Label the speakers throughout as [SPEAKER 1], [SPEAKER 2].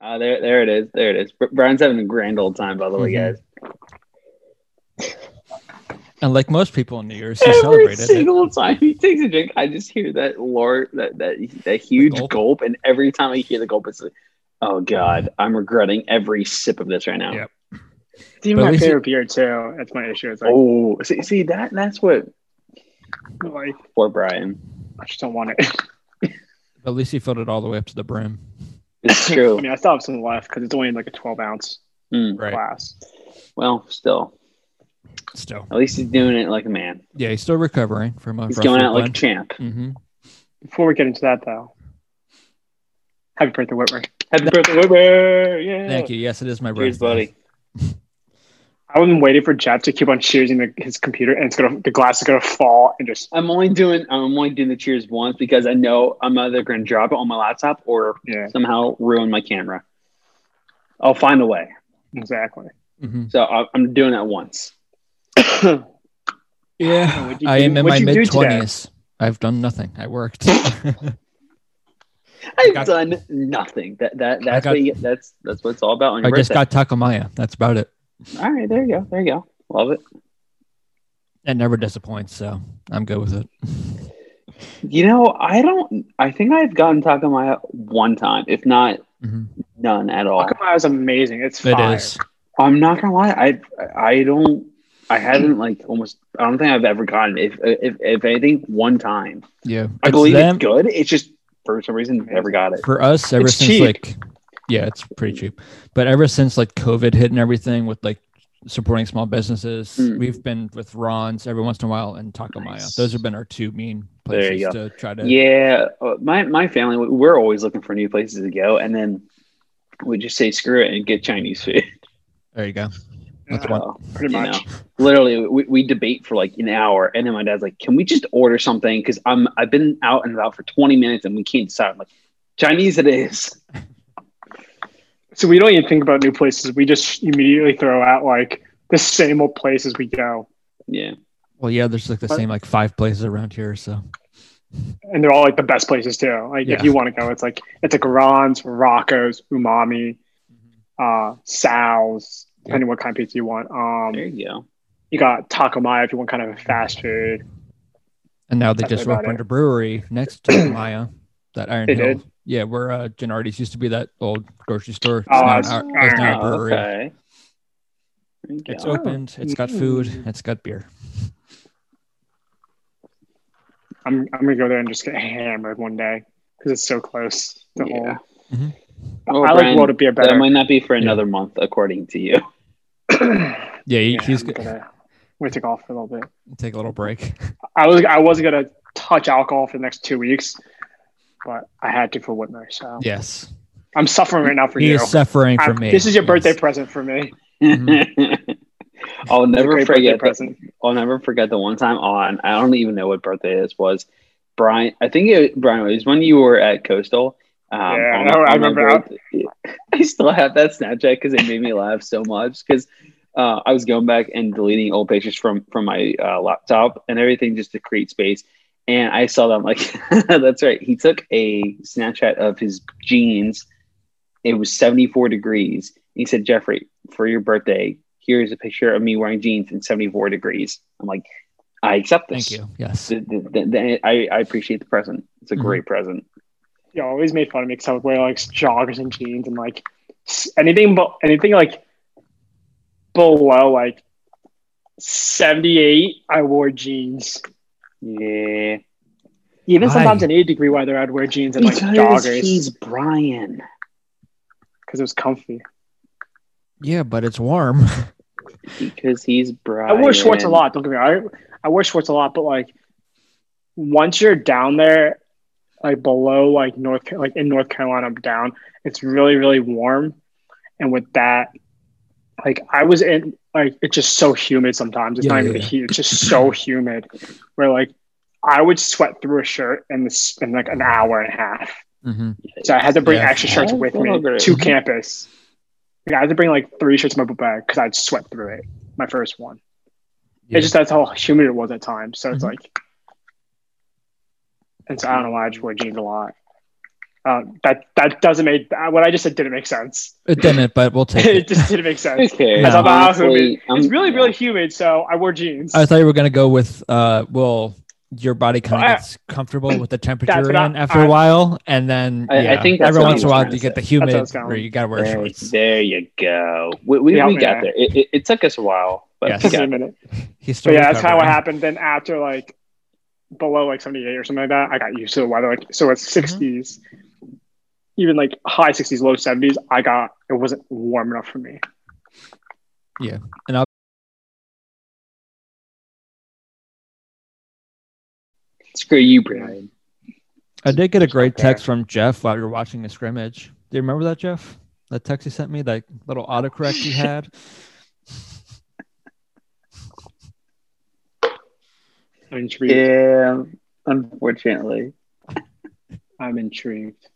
[SPEAKER 1] Uh, there, there it is. There it is. Brian's having a grand old time, by the way,
[SPEAKER 2] Mhm.
[SPEAKER 1] guys.
[SPEAKER 2] And like most people in New Year's, he
[SPEAKER 1] Every
[SPEAKER 2] celebrated it.
[SPEAKER 1] single time he takes a drink, I just hear that lore, that that that huge
[SPEAKER 2] gulp.
[SPEAKER 1] gulp. and every time I hear the gulp, it's like, oh god, I'm regretting every sip of this right now.
[SPEAKER 2] Yep.
[SPEAKER 3] It's even
[SPEAKER 2] But at
[SPEAKER 3] my
[SPEAKER 2] least
[SPEAKER 3] favorite beer too. That's my issue. It's like,
[SPEAKER 1] Oh, see, see that that's what
[SPEAKER 3] like
[SPEAKER 1] poor Brian.
[SPEAKER 3] I just don't want it.
[SPEAKER 2] At least he filled it all the way up to the brim.
[SPEAKER 1] It's true.
[SPEAKER 3] I mean, I still have some left because it's only like a 12 ounce
[SPEAKER 1] Mm,
[SPEAKER 2] Right.
[SPEAKER 3] glass.
[SPEAKER 1] well, still,
[SPEAKER 2] Still.
[SPEAKER 1] at least he's doing it like a man.
[SPEAKER 2] Yeah, he's still recovering from a
[SPEAKER 1] He's going
[SPEAKER 2] week
[SPEAKER 1] out like a
[SPEAKER 2] one.
[SPEAKER 1] champ.
[SPEAKER 2] Mhm.
[SPEAKER 3] Before we get into that, though, happy birthday, Whitmer.
[SPEAKER 1] Happy birthday, Weber! Yeah.
[SPEAKER 2] Thank you. Yes, it is my
[SPEAKER 1] Cheers,
[SPEAKER 2] birthday.
[SPEAKER 1] buddy.
[SPEAKER 3] I've been waiting for Jeff to keep on cheersing the, his computer, and it's gonna the glass is gonna fall and just
[SPEAKER 1] I'm only doing I'm only doing the cheers once because I know I'm either going to drop it on my laptop or
[SPEAKER 3] yeah,
[SPEAKER 1] somehow ruin my camera. I'll find a way.
[SPEAKER 3] exactly.
[SPEAKER 2] Mhm.
[SPEAKER 1] So I- I'm doing that once.
[SPEAKER 2] Yeah,
[SPEAKER 3] What'd
[SPEAKER 2] I
[SPEAKER 3] do-
[SPEAKER 2] am in my
[SPEAKER 3] what'd you do
[SPEAKER 2] mid twenties. I've done nothing. I worked.
[SPEAKER 1] I've
[SPEAKER 2] got-
[SPEAKER 1] done nothing. That that that's
[SPEAKER 2] got-
[SPEAKER 1] what you, that's that's what it's all about on
[SPEAKER 2] I
[SPEAKER 1] your
[SPEAKER 2] just
[SPEAKER 1] birthday.
[SPEAKER 2] got Taco Maya. That's about it.
[SPEAKER 1] All right, there you go. There you go. Love it.
[SPEAKER 2] It never disappoints, so I'm good with it.
[SPEAKER 1] You know, I don't. I think I've gotten Taco Maya one time, if not
[SPEAKER 2] Mhm.
[SPEAKER 1] none at all.
[SPEAKER 3] Akamai is amazing. It's
[SPEAKER 2] It
[SPEAKER 3] fire.
[SPEAKER 2] is.
[SPEAKER 1] I'm not gonna lie. I I don't. I haven't like almost. I don't think I've ever gotten. If if if anything, one time.
[SPEAKER 2] Yeah.
[SPEAKER 1] I
[SPEAKER 2] It's
[SPEAKER 1] believe
[SPEAKER 2] them-
[SPEAKER 1] it's good. It's just for some reason never got it.
[SPEAKER 2] for us ever
[SPEAKER 3] It's
[SPEAKER 2] since
[SPEAKER 3] cheap.
[SPEAKER 2] like yeah it's pretty cheap but ever since like covid hit and everything with like supporting small businesses
[SPEAKER 1] Mm.
[SPEAKER 2] we've been with ron's every once in a while and taco maya
[SPEAKER 1] Nice.
[SPEAKER 2] those have been our two main places to try to
[SPEAKER 1] Yeah, uh, my my family we're always looking for new places to go, and then we just say screw it and get Chinese food.
[SPEAKER 2] there you go That's
[SPEAKER 3] Yeah,
[SPEAKER 2] one.
[SPEAKER 3] Uh, pretty
[SPEAKER 1] You
[SPEAKER 3] much.
[SPEAKER 1] know, literally, we, we debate for like an hour, and then my dad's like, "Can we just order something?" Because I'm I've been out and about for 20 minutes and we can't decide. I'm like, Chinese it is.
[SPEAKER 3] So we don't even think about new places. We just immediately throw out like the same old places we go,
[SPEAKER 1] Yeah,
[SPEAKER 2] well yeah there's like the
[SPEAKER 3] What?
[SPEAKER 2] same like five places around here so
[SPEAKER 3] and they're all like the best places too. Like
[SPEAKER 2] Yeah.
[SPEAKER 3] if you want to go, it's like it's like Ron's, Rocco's, Umami, uh, Sal's, depending what kind of pizza you want. Um,
[SPEAKER 1] there you go.
[SPEAKER 3] you got Taco Maya if you want kind of fast food.
[SPEAKER 2] and now they
[SPEAKER 3] That's
[SPEAKER 2] just opened
[SPEAKER 3] it.
[SPEAKER 2] a brewery next to maya that iron
[SPEAKER 3] They
[SPEAKER 2] hill
[SPEAKER 3] did?
[SPEAKER 2] Yeah where uh Genuardi's used to be that old grocery store it's
[SPEAKER 3] Oh,
[SPEAKER 2] now,
[SPEAKER 3] it's-
[SPEAKER 2] an- it's now a
[SPEAKER 1] Oh,
[SPEAKER 2] brewery
[SPEAKER 1] okay.
[SPEAKER 2] It's
[SPEAKER 1] go.
[SPEAKER 2] opened it's got food it's got beer
[SPEAKER 3] I'm I'm gonna go there and just get hammered one day because it's so close to
[SPEAKER 1] Yeah.
[SPEAKER 3] home.
[SPEAKER 1] Oh,
[SPEAKER 3] I like
[SPEAKER 1] Brian,
[SPEAKER 3] water beer better.
[SPEAKER 1] That
[SPEAKER 3] better.
[SPEAKER 1] might not be for another month, according to you.
[SPEAKER 2] yeah, he,
[SPEAKER 3] Yeah,
[SPEAKER 2] he's
[SPEAKER 3] I'm
[SPEAKER 2] good
[SPEAKER 3] gonna, I'm gonna take off for a little bit.
[SPEAKER 2] take a little break
[SPEAKER 3] I was I wasn't gonna touch alcohol for the next two weeks, but I had to for Whitmer. So
[SPEAKER 2] yes
[SPEAKER 3] I'm suffering right now for
[SPEAKER 2] he
[SPEAKER 3] you.
[SPEAKER 2] is suffering for
[SPEAKER 3] I'm-
[SPEAKER 2] me
[SPEAKER 3] This is your birthday present for me.
[SPEAKER 1] I'll never forget. The,
[SPEAKER 3] present.
[SPEAKER 1] I'll never forget the one time on. I don't even know what birthday this was. Brian, I think it Brian it was when you were at Coastal. Um,
[SPEAKER 3] Yeah,
[SPEAKER 1] on-
[SPEAKER 3] I know, I
[SPEAKER 1] on
[SPEAKER 3] remember.
[SPEAKER 1] birthday. I still have that Snapchat because it made me laugh so much because uh, I was going back and deleting old pictures from from my uh, laptop and everything just to create space. And I saw them like that's right. He took a Snapchat of his jeans. It was 74 degrees. He said, Jeffrey, for your birthday, here's a picture of me wearing jeans in 74 degrees. I'm like, I accept this.
[SPEAKER 2] thank you yes
[SPEAKER 1] The- the- the- the- I, I appreciate the present. It's a
[SPEAKER 2] Mhm.
[SPEAKER 1] great present.
[SPEAKER 3] You always made fun of me because I would wear like joggers and jeans and like anything but anything like below like 78. I wore jeans.
[SPEAKER 1] Yeah.
[SPEAKER 3] Even
[SPEAKER 2] Why?
[SPEAKER 3] sometimes in 80 degree weather, I'd wear jeans and like
[SPEAKER 1] Because
[SPEAKER 3] joggers
[SPEAKER 1] he's Brian.
[SPEAKER 3] because it was comfy.
[SPEAKER 2] yeah but it's warm
[SPEAKER 1] Because he's Brian.
[SPEAKER 3] I
[SPEAKER 1] Brian.
[SPEAKER 3] wore shorts a lot. Don't get me wrong. I, I wear shorts a lot, but like once you're down there, like below like North Ca- like in North Carolina down, it's really really warm, and with that, like I was in like it's just so humid sometimes. It's
[SPEAKER 2] Yeah,
[SPEAKER 3] not
[SPEAKER 2] yeah,
[SPEAKER 3] even the
[SPEAKER 2] yeah.
[SPEAKER 3] heat; it's just so humid. Where like I would sweat through a shirt in this in like an hour and a half.
[SPEAKER 2] hmm
[SPEAKER 3] So I had to bring
[SPEAKER 2] Yeah.
[SPEAKER 3] extra shirts with me
[SPEAKER 1] great.
[SPEAKER 3] to campus. Like, I had to bring like three shirts in my book bag because I'd sweat through it. My first one.
[SPEAKER 2] Yeah.
[SPEAKER 3] It's just that's how humid it was at times. So it's
[SPEAKER 2] Mhm.
[SPEAKER 3] like, and so I don't know why I just wear jeans a lot. Uh, that that doesn't make uh, what I just said didn't make sense.
[SPEAKER 2] It didn't, but we'll take
[SPEAKER 3] it
[SPEAKER 2] it.
[SPEAKER 3] just didn't make sense.
[SPEAKER 1] Okay.
[SPEAKER 3] It's
[SPEAKER 2] No.
[SPEAKER 3] about
[SPEAKER 1] honestly,
[SPEAKER 3] humid.
[SPEAKER 1] I'm-
[SPEAKER 3] It's really really humid, so I wore jeans.
[SPEAKER 2] I thought you were gonna go with uh well your body kind of gets comfortable with the temperature
[SPEAKER 3] That's I-
[SPEAKER 2] in after
[SPEAKER 3] a
[SPEAKER 2] a while, and then
[SPEAKER 1] I- I think that's
[SPEAKER 2] every once in a
[SPEAKER 1] was
[SPEAKER 2] while you get the
[SPEAKER 1] say.
[SPEAKER 2] humid
[SPEAKER 3] That's what I was going
[SPEAKER 2] where you gotta wear
[SPEAKER 1] There,
[SPEAKER 2] shorts.
[SPEAKER 1] there you go. We, we,
[SPEAKER 3] Yeah,
[SPEAKER 1] we got there. It, it, it took us a while, but
[SPEAKER 2] Yes.
[SPEAKER 1] we
[SPEAKER 3] Took me a minute.
[SPEAKER 2] He's still
[SPEAKER 3] But yeah, that's kind of what happened. Then after like below like 78 or something like that, I got used to the weather. Like so it's 60s, even like high 60s, low 70s. I got it wasn't warm enough for me. Yeah.
[SPEAKER 2] And I'll
[SPEAKER 1] Screw you, Brian.
[SPEAKER 2] I did get a great text from Jeff while we were watching the scrimmage. Do you remember that, Jeff? That text he sent me, that little autocorrect he had.
[SPEAKER 3] I'm intrigued.
[SPEAKER 1] Yeah, unfortunately.
[SPEAKER 3] I'm intrigued.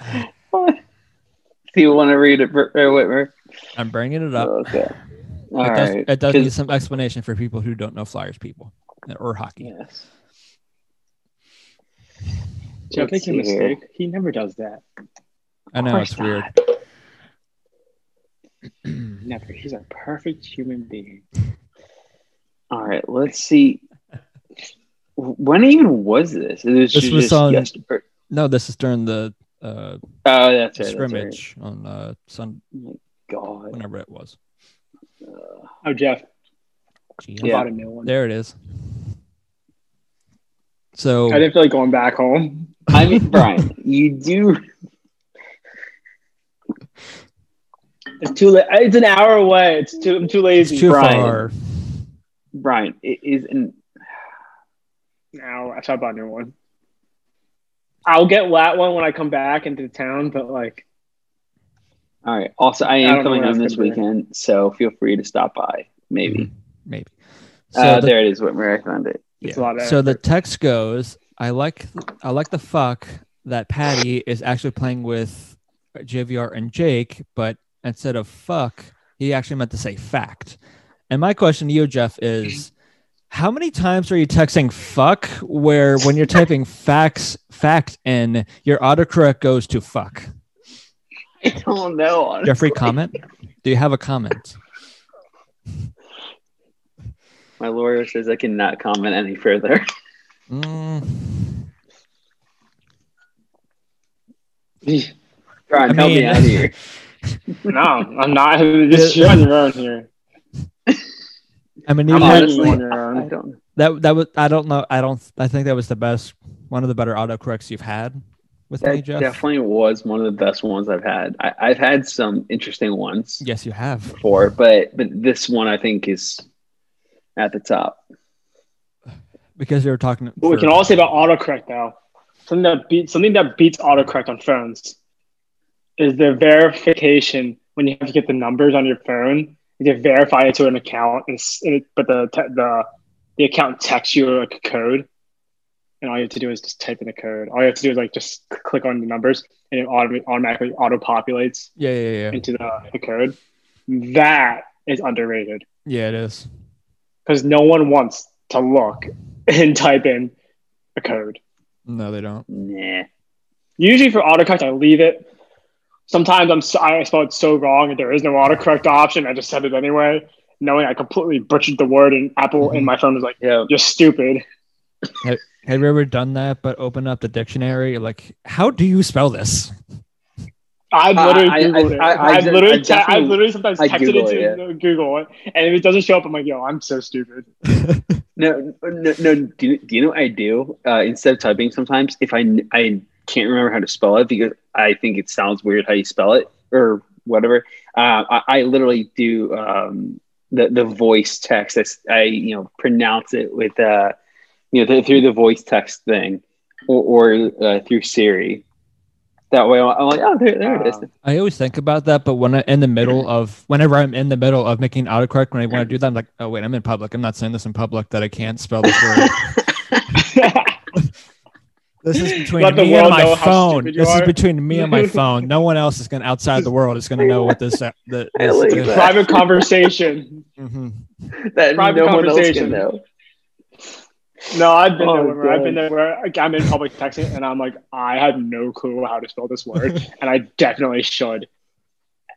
[SPEAKER 1] Do you want to read it, Br- Whitmer?
[SPEAKER 2] I'm bringing it up.
[SPEAKER 1] Okay. All
[SPEAKER 2] it does,
[SPEAKER 1] right.
[SPEAKER 2] it does
[SPEAKER 1] 'Cause-
[SPEAKER 2] need some explanation for people who don't know Flyers people or hockey.
[SPEAKER 1] Yes.
[SPEAKER 3] Jeff
[SPEAKER 1] Let's
[SPEAKER 3] making a
[SPEAKER 1] see here.
[SPEAKER 3] mistake. He never does that.
[SPEAKER 2] I know
[SPEAKER 1] course
[SPEAKER 2] it's weird.
[SPEAKER 3] Never. He's a perfect human being.
[SPEAKER 1] All right. Let's see. When even was this? It was
[SPEAKER 2] This was
[SPEAKER 1] just
[SPEAKER 2] on-
[SPEAKER 1] yesterday.
[SPEAKER 2] no, this is during the uh,
[SPEAKER 1] Oh, that's right. That's right.
[SPEAKER 2] scrimmage on uh, Sun,
[SPEAKER 1] God.
[SPEAKER 2] whenever it was.
[SPEAKER 1] Uh,
[SPEAKER 3] Oh, Jeff, I
[SPEAKER 1] Yeah.
[SPEAKER 3] bought a new one.
[SPEAKER 2] There it is. So
[SPEAKER 3] I didn't feel like going back home.
[SPEAKER 1] I mean, Brian, you do.
[SPEAKER 3] It's too late. It's an hour away. It's too. I'm too
[SPEAKER 2] it's
[SPEAKER 3] lazy.
[SPEAKER 2] too
[SPEAKER 1] Brian.
[SPEAKER 2] far.
[SPEAKER 1] Brian, it is an.
[SPEAKER 3] Now I bought a new one. I'll get that one when I come back into town. But like,
[SPEAKER 1] All right. Also, I
[SPEAKER 3] I
[SPEAKER 1] am
[SPEAKER 3] don't
[SPEAKER 1] coming home this
[SPEAKER 3] to do.
[SPEAKER 1] weekend, so feel free to stop by. Maybe.
[SPEAKER 2] Maybe. So
[SPEAKER 1] uh,
[SPEAKER 2] the-
[SPEAKER 1] there it is, Whitmer. I found it.
[SPEAKER 3] It's
[SPEAKER 2] Yeah.
[SPEAKER 3] a lot of
[SPEAKER 2] So the text goes, I like I like the fuck that Patty is actually playing with JVR and Jake, but instead of fuck, he actually meant to say fact. And my question to you, Jeff, is how many times are you texting fuck where when you're typing facts fact in your autocorrect goes to fuck?
[SPEAKER 1] I don't know. honestly.
[SPEAKER 2] Jeffrey, comment? Do you have a comment?
[SPEAKER 1] My lawyer says I cannot comment any further.
[SPEAKER 2] Mm,
[SPEAKER 1] Brian,
[SPEAKER 2] I
[SPEAKER 1] help me
[SPEAKER 2] mean-
[SPEAKER 1] out here.
[SPEAKER 3] no, I'm not. Just you're on your own here.
[SPEAKER 2] I mean,
[SPEAKER 3] I'm
[SPEAKER 2] you
[SPEAKER 3] on
[SPEAKER 2] had,
[SPEAKER 3] honestly-
[SPEAKER 1] Honestly,
[SPEAKER 3] on your own.
[SPEAKER 1] I don't.
[SPEAKER 2] that that was I don't know I don't I think that was the best one of the better autocorrects you've had with me,
[SPEAKER 1] That
[SPEAKER 2] Jeff.
[SPEAKER 1] definitely was one of the best ones I've had. I, I've had some interesting ones
[SPEAKER 2] Yes, you have.
[SPEAKER 1] before, but but this one I think is at the top.
[SPEAKER 2] Because you were talking.
[SPEAKER 3] What we can all say about autocorrect though, something that beats something that beats autocorrect on phones is the verification when you have to get the numbers on your phone. You have to verify it to an account, and, and it, but the te- the the account texts you a code, and all you have to do is just type in the code. All you have to do is like just click on the numbers, and it autom- automatically auto populates
[SPEAKER 2] Yeah, yeah, yeah,
[SPEAKER 3] into the, the code. That is underrated
[SPEAKER 2] yeah. It is.
[SPEAKER 3] because no one wants to look and type in a code.
[SPEAKER 2] No, they don't.
[SPEAKER 1] Nah.
[SPEAKER 3] Usually for autocorrect, I leave it. Sometimes I'm so, I spell it so wrong and there is no autocorrect option. I just said it anyway, knowing I completely butchered the word. And Apple and my phone was like,
[SPEAKER 1] Yeah.
[SPEAKER 3] "You're stupid."
[SPEAKER 2] Have you ever done that? But open up the dictionary, like, how do you spell this?
[SPEAKER 3] I've
[SPEAKER 1] I-
[SPEAKER 3] literally
[SPEAKER 1] I-
[SPEAKER 3] Googled it.
[SPEAKER 1] I- I-
[SPEAKER 3] I've
[SPEAKER 1] I
[SPEAKER 3] literally,
[SPEAKER 1] definitely-
[SPEAKER 3] te- I've literally sometimes
[SPEAKER 1] I
[SPEAKER 3] texted it
[SPEAKER 1] it,
[SPEAKER 3] to Google it, and if it doesn't show up, I'm like, "Yo, I'm so stupid."
[SPEAKER 1] No, no, no. Do you, do you know what I do? Uh, instead of typing, sometimes if I I can't remember how to spell it because I think it sounds weird how you spell it or whatever. Uh, I, I literally do um, the the voice text. I you know pronounce it with uh, you know th- through the voice text thing or, or uh, through Siri. That way, I'm I'm like, oh, there, there it is.
[SPEAKER 3] Um,
[SPEAKER 2] I always think about that, but when I in the middle of whenever I'm in the middle of making autocorrect, when I want to do that, I'm like, oh wait, I'm in public. I'm not saying this in public that I can't spell this word. This is between me and my phone.
[SPEAKER 3] stupid you
[SPEAKER 2] This is between me and my phone. No one else is gonna outside the world is gonna know what this. Uh, the, this,
[SPEAKER 1] like
[SPEAKER 2] this-
[SPEAKER 1] that.
[SPEAKER 3] Private conversation.
[SPEAKER 2] Mhm.
[SPEAKER 1] that
[SPEAKER 3] Private
[SPEAKER 1] no one else can know.
[SPEAKER 3] No, I've been
[SPEAKER 1] Oh,
[SPEAKER 3] there. Where I've been there where like, I'm in public texting and I'm like, I have no clue how to spell this word, and I definitely should.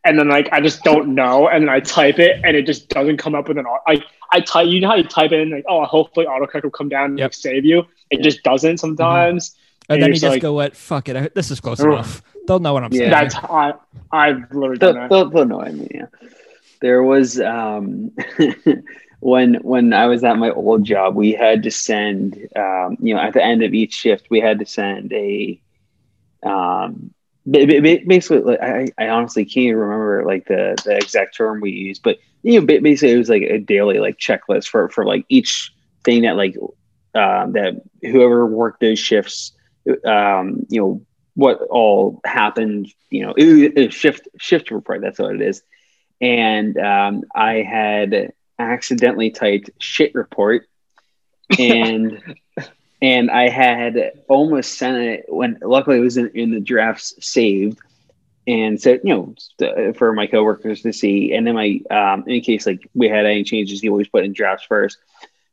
[SPEAKER 3] And then like I just don't know, and then I type it, and it just doesn't come up with an au- like I type. You know how you type in like, oh, hopefully autocorrect will come down and
[SPEAKER 2] Yep.
[SPEAKER 3] like, save you. It just doesn't sometimes.
[SPEAKER 2] And
[SPEAKER 3] And
[SPEAKER 2] then
[SPEAKER 3] you're just
[SPEAKER 2] just
[SPEAKER 3] like-
[SPEAKER 2] go, "What? Fuck it. I, this is close enough. They'll know what I'm
[SPEAKER 1] Yeah.
[SPEAKER 2] saying."
[SPEAKER 3] That's I I've literally done
[SPEAKER 1] They'll,
[SPEAKER 3] that.
[SPEAKER 1] they'll, they'll know I mean. Yeah. There was um, when when I was at my old job, we had to send um, you know at the end of each shift, we had to send a um, ba- ba- ba- basically like, I, I honestly can't even remember like the the exact term we used, but you know basically it was like a daily like checklist for for like each thing that like um, that whoever worked those shifts um, you know what all happened you know it, it shift shift report that's what it is. And um, i had accidentally typed shit report and and i had almost sent it when luckily it was in, in the drafts saved and so you know for my coworkers to see. And then my um, in case like we had any changes he always put in drafts first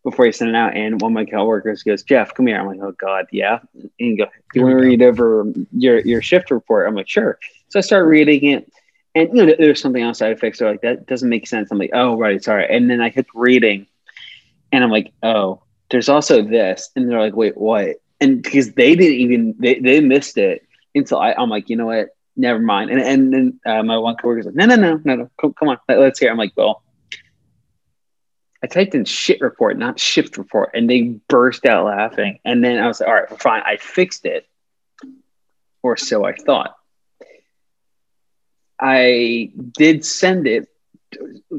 [SPEAKER 1] before he sent it out and one of my coworkers goes jeff come here. I'm like oh god yeah. And he goes do you want to read over your your shift report? I'm like sure. So i start reading it and you know there's something else i fixed so like that doesn't make sense. I'm like oh right sorry. And then i kept reading and i'm like oh there's also this and they're like wait what? And because they didn't even they, they missed it until I, i'm like you know what? Never mind. And and then uh, my one coworker's like no no no no no come, come on let, let's hear. I'm like well I typed in shit report, not shift report, and they burst out laughing. And then I was like, all right, fine. I fixed it. Or so I thought. I did send it.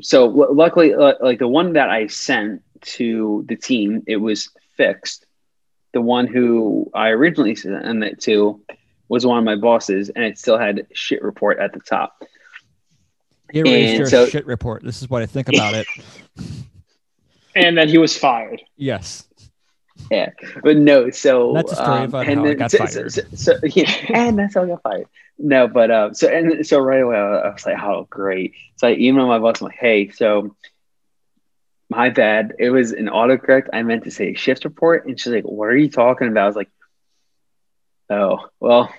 [SPEAKER 1] So lu- luckily, uh, like the one that I sent to the team, it was fixed. The one who I originally sent it to was one of my bosses, and it still had shit report at the top. And
[SPEAKER 2] your
[SPEAKER 1] so-
[SPEAKER 2] shit report. This is what I think about it.
[SPEAKER 3] And then he was fired.
[SPEAKER 2] Yes.
[SPEAKER 1] Yeah, but no. So
[SPEAKER 2] That's a story
[SPEAKER 1] um,
[SPEAKER 2] about
[SPEAKER 1] and
[SPEAKER 2] how I got
[SPEAKER 1] so,
[SPEAKER 2] fired.
[SPEAKER 1] So, yeah, and that's how I got fired. No, but uh, so and so right away I was like, oh great. So I emailed my boss. I'm like, hey, so my bad. It was an autocorrect. I meant to say shift report, and she's like, what are you talking about? I was like, oh well,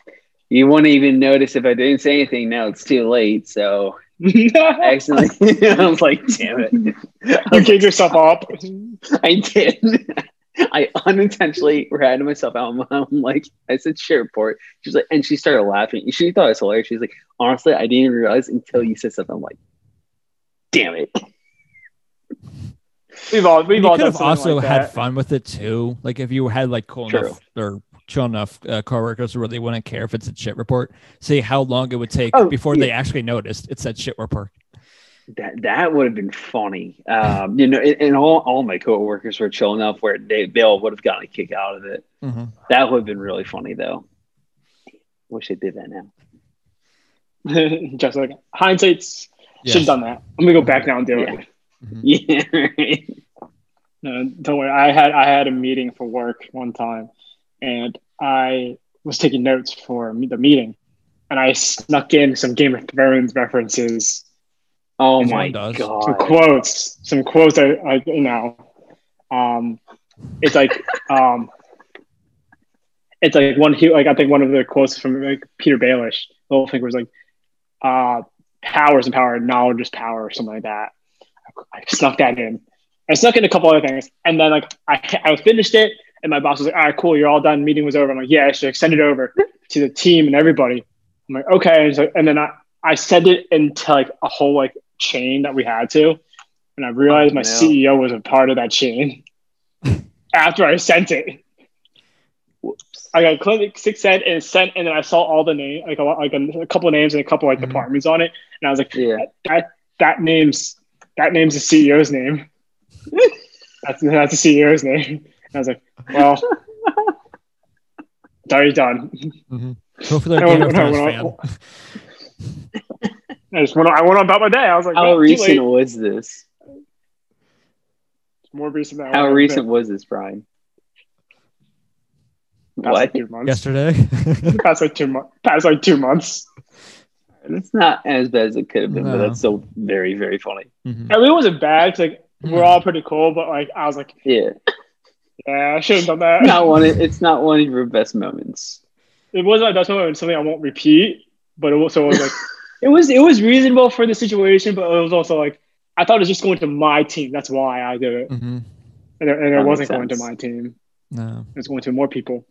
[SPEAKER 1] you wouldn't even notice if I didn't say anything. Now it's too late. So I
[SPEAKER 3] you
[SPEAKER 1] accidentally, I was like, damn it. You was
[SPEAKER 3] gave yourself up.
[SPEAKER 1] I did. I unintentionally ratted myself out. I'm like, I said share report. She's like, and she started laughing. She thought it was hilarious. She's like, honestly, I didn't even realize until you said something. I'm like, damn it.
[SPEAKER 3] We've all we've
[SPEAKER 2] you
[SPEAKER 3] all
[SPEAKER 2] could
[SPEAKER 3] done
[SPEAKER 2] have also
[SPEAKER 3] like
[SPEAKER 2] had fun with it too. Like if you had like cool
[SPEAKER 1] True.
[SPEAKER 2] enough or chill enough uh, coworkers who really wouldn't care if it's a shit report. See how long it would take
[SPEAKER 1] Oh,
[SPEAKER 2] before
[SPEAKER 1] yeah.
[SPEAKER 2] they actually noticed it said shit report.
[SPEAKER 1] That that would have been funny. Um, you know, and, and all, all my coworkers were chill enough where they, they all would have gotten a kick out of it.
[SPEAKER 2] Mhm.
[SPEAKER 1] That would have been really funny though. Wish they did that now.
[SPEAKER 3] Just like hindsight's
[SPEAKER 2] Yes.
[SPEAKER 3] should have done that. I'm gonna go back now and do
[SPEAKER 1] Yeah.
[SPEAKER 3] it.
[SPEAKER 2] Mhm.
[SPEAKER 1] Yeah. right.
[SPEAKER 3] No, don't worry. I had I had a meeting for work one time, and I was taking notes for the meeting, and I snuck in some Game of Thrones references,
[SPEAKER 1] Oh
[SPEAKER 2] Everyone
[SPEAKER 1] my
[SPEAKER 2] does.
[SPEAKER 3] some
[SPEAKER 1] god.
[SPEAKER 3] quotes, some quotes. I, I you know, um, it's like um, it's like one like I think one of the quotes from like Petyr Baelish. The whole thing was like, uh, "Power is power, knowledge is power," or something like that. I snuck that in. I snuck in a couple other things, and then like I I finished it, and my boss was like, "All right, cool, you're all done. Meeting was over." I'm like, "Yeah, I should send it over to the team and everybody." I'm like, "Okay," and, so, and then I I sent it into like a whole like chain that we had to, and I realized
[SPEAKER 1] Oh,
[SPEAKER 3] my
[SPEAKER 1] no.
[SPEAKER 3] CEO was a part of that chain. After I sent it,
[SPEAKER 1] Whoops.
[SPEAKER 3] I got clinic six sent and sent, and then I saw all the name like a, lot- like a, a couple of names and a couple like
[SPEAKER 2] Mhm.
[SPEAKER 3] departments on it, and I was like,
[SPEAKER 1] Yeah.
[SPEAKER 3] that that name's that name's the CEO's name. that's that's the CEO's name. And I was like, well, it's already done.
[SPEAKER 2] Mhm. Hopefully, they're
[SPEAKER 3] I
[SPEAKER 2] Game
[SPEAKER 3] went-
[SPEAKER 2] of
[SPEAKER 3] I
[SPEAKER 2] Thrones
[SPEAKER 3] went-
[SPEAKER 2] fan.
[SPEAKER 3] I just went on, I went on about my day. I was like,
[SPEAKER 1] How
[SPEAKER 3] well,
[SPEAKER 1] recent
[SPEAKER 3] late.
[SPEAKER 1] was this?
[SPEAKER 3] More recent than
[SPEAKER 1] How recent was this, Brian?
[SPEAKER 3] Past like two months.
[SPEAKER 2] Yesterday.
[SPEAKER 3] Past like two months. Past like two months.
[SPEAKER 1] That's not as bad as it could have been, but
[SPEAKER 2] No.
[SPEAKER 1] that's still very, very funny.
[SPEAKER 2] Mhm.
[SPEAKER 3] I mean, it wasn't bad. 'cause, like we're all pretty cool, but like I was like,
[SPEAKER 1] Yeah.
[SPEAKER 3] Yeah, I should have done that.
[SPEAKER 1] not one. Of, it's not one of your best moments.
[SPEAKER 3] It wasn't my best moment. It's something I won't repeat, but it was so was like it was it was reasonable for the situation, but it was also like I thought it was just going to my team. That's why I did it,
[SPEAKER 2] Mm-hmm.
[SPEAKER 3] and it, and it wasn't going to my team.
[SPEAKER 2] No.
[SPEAKER 3] It was going to more people.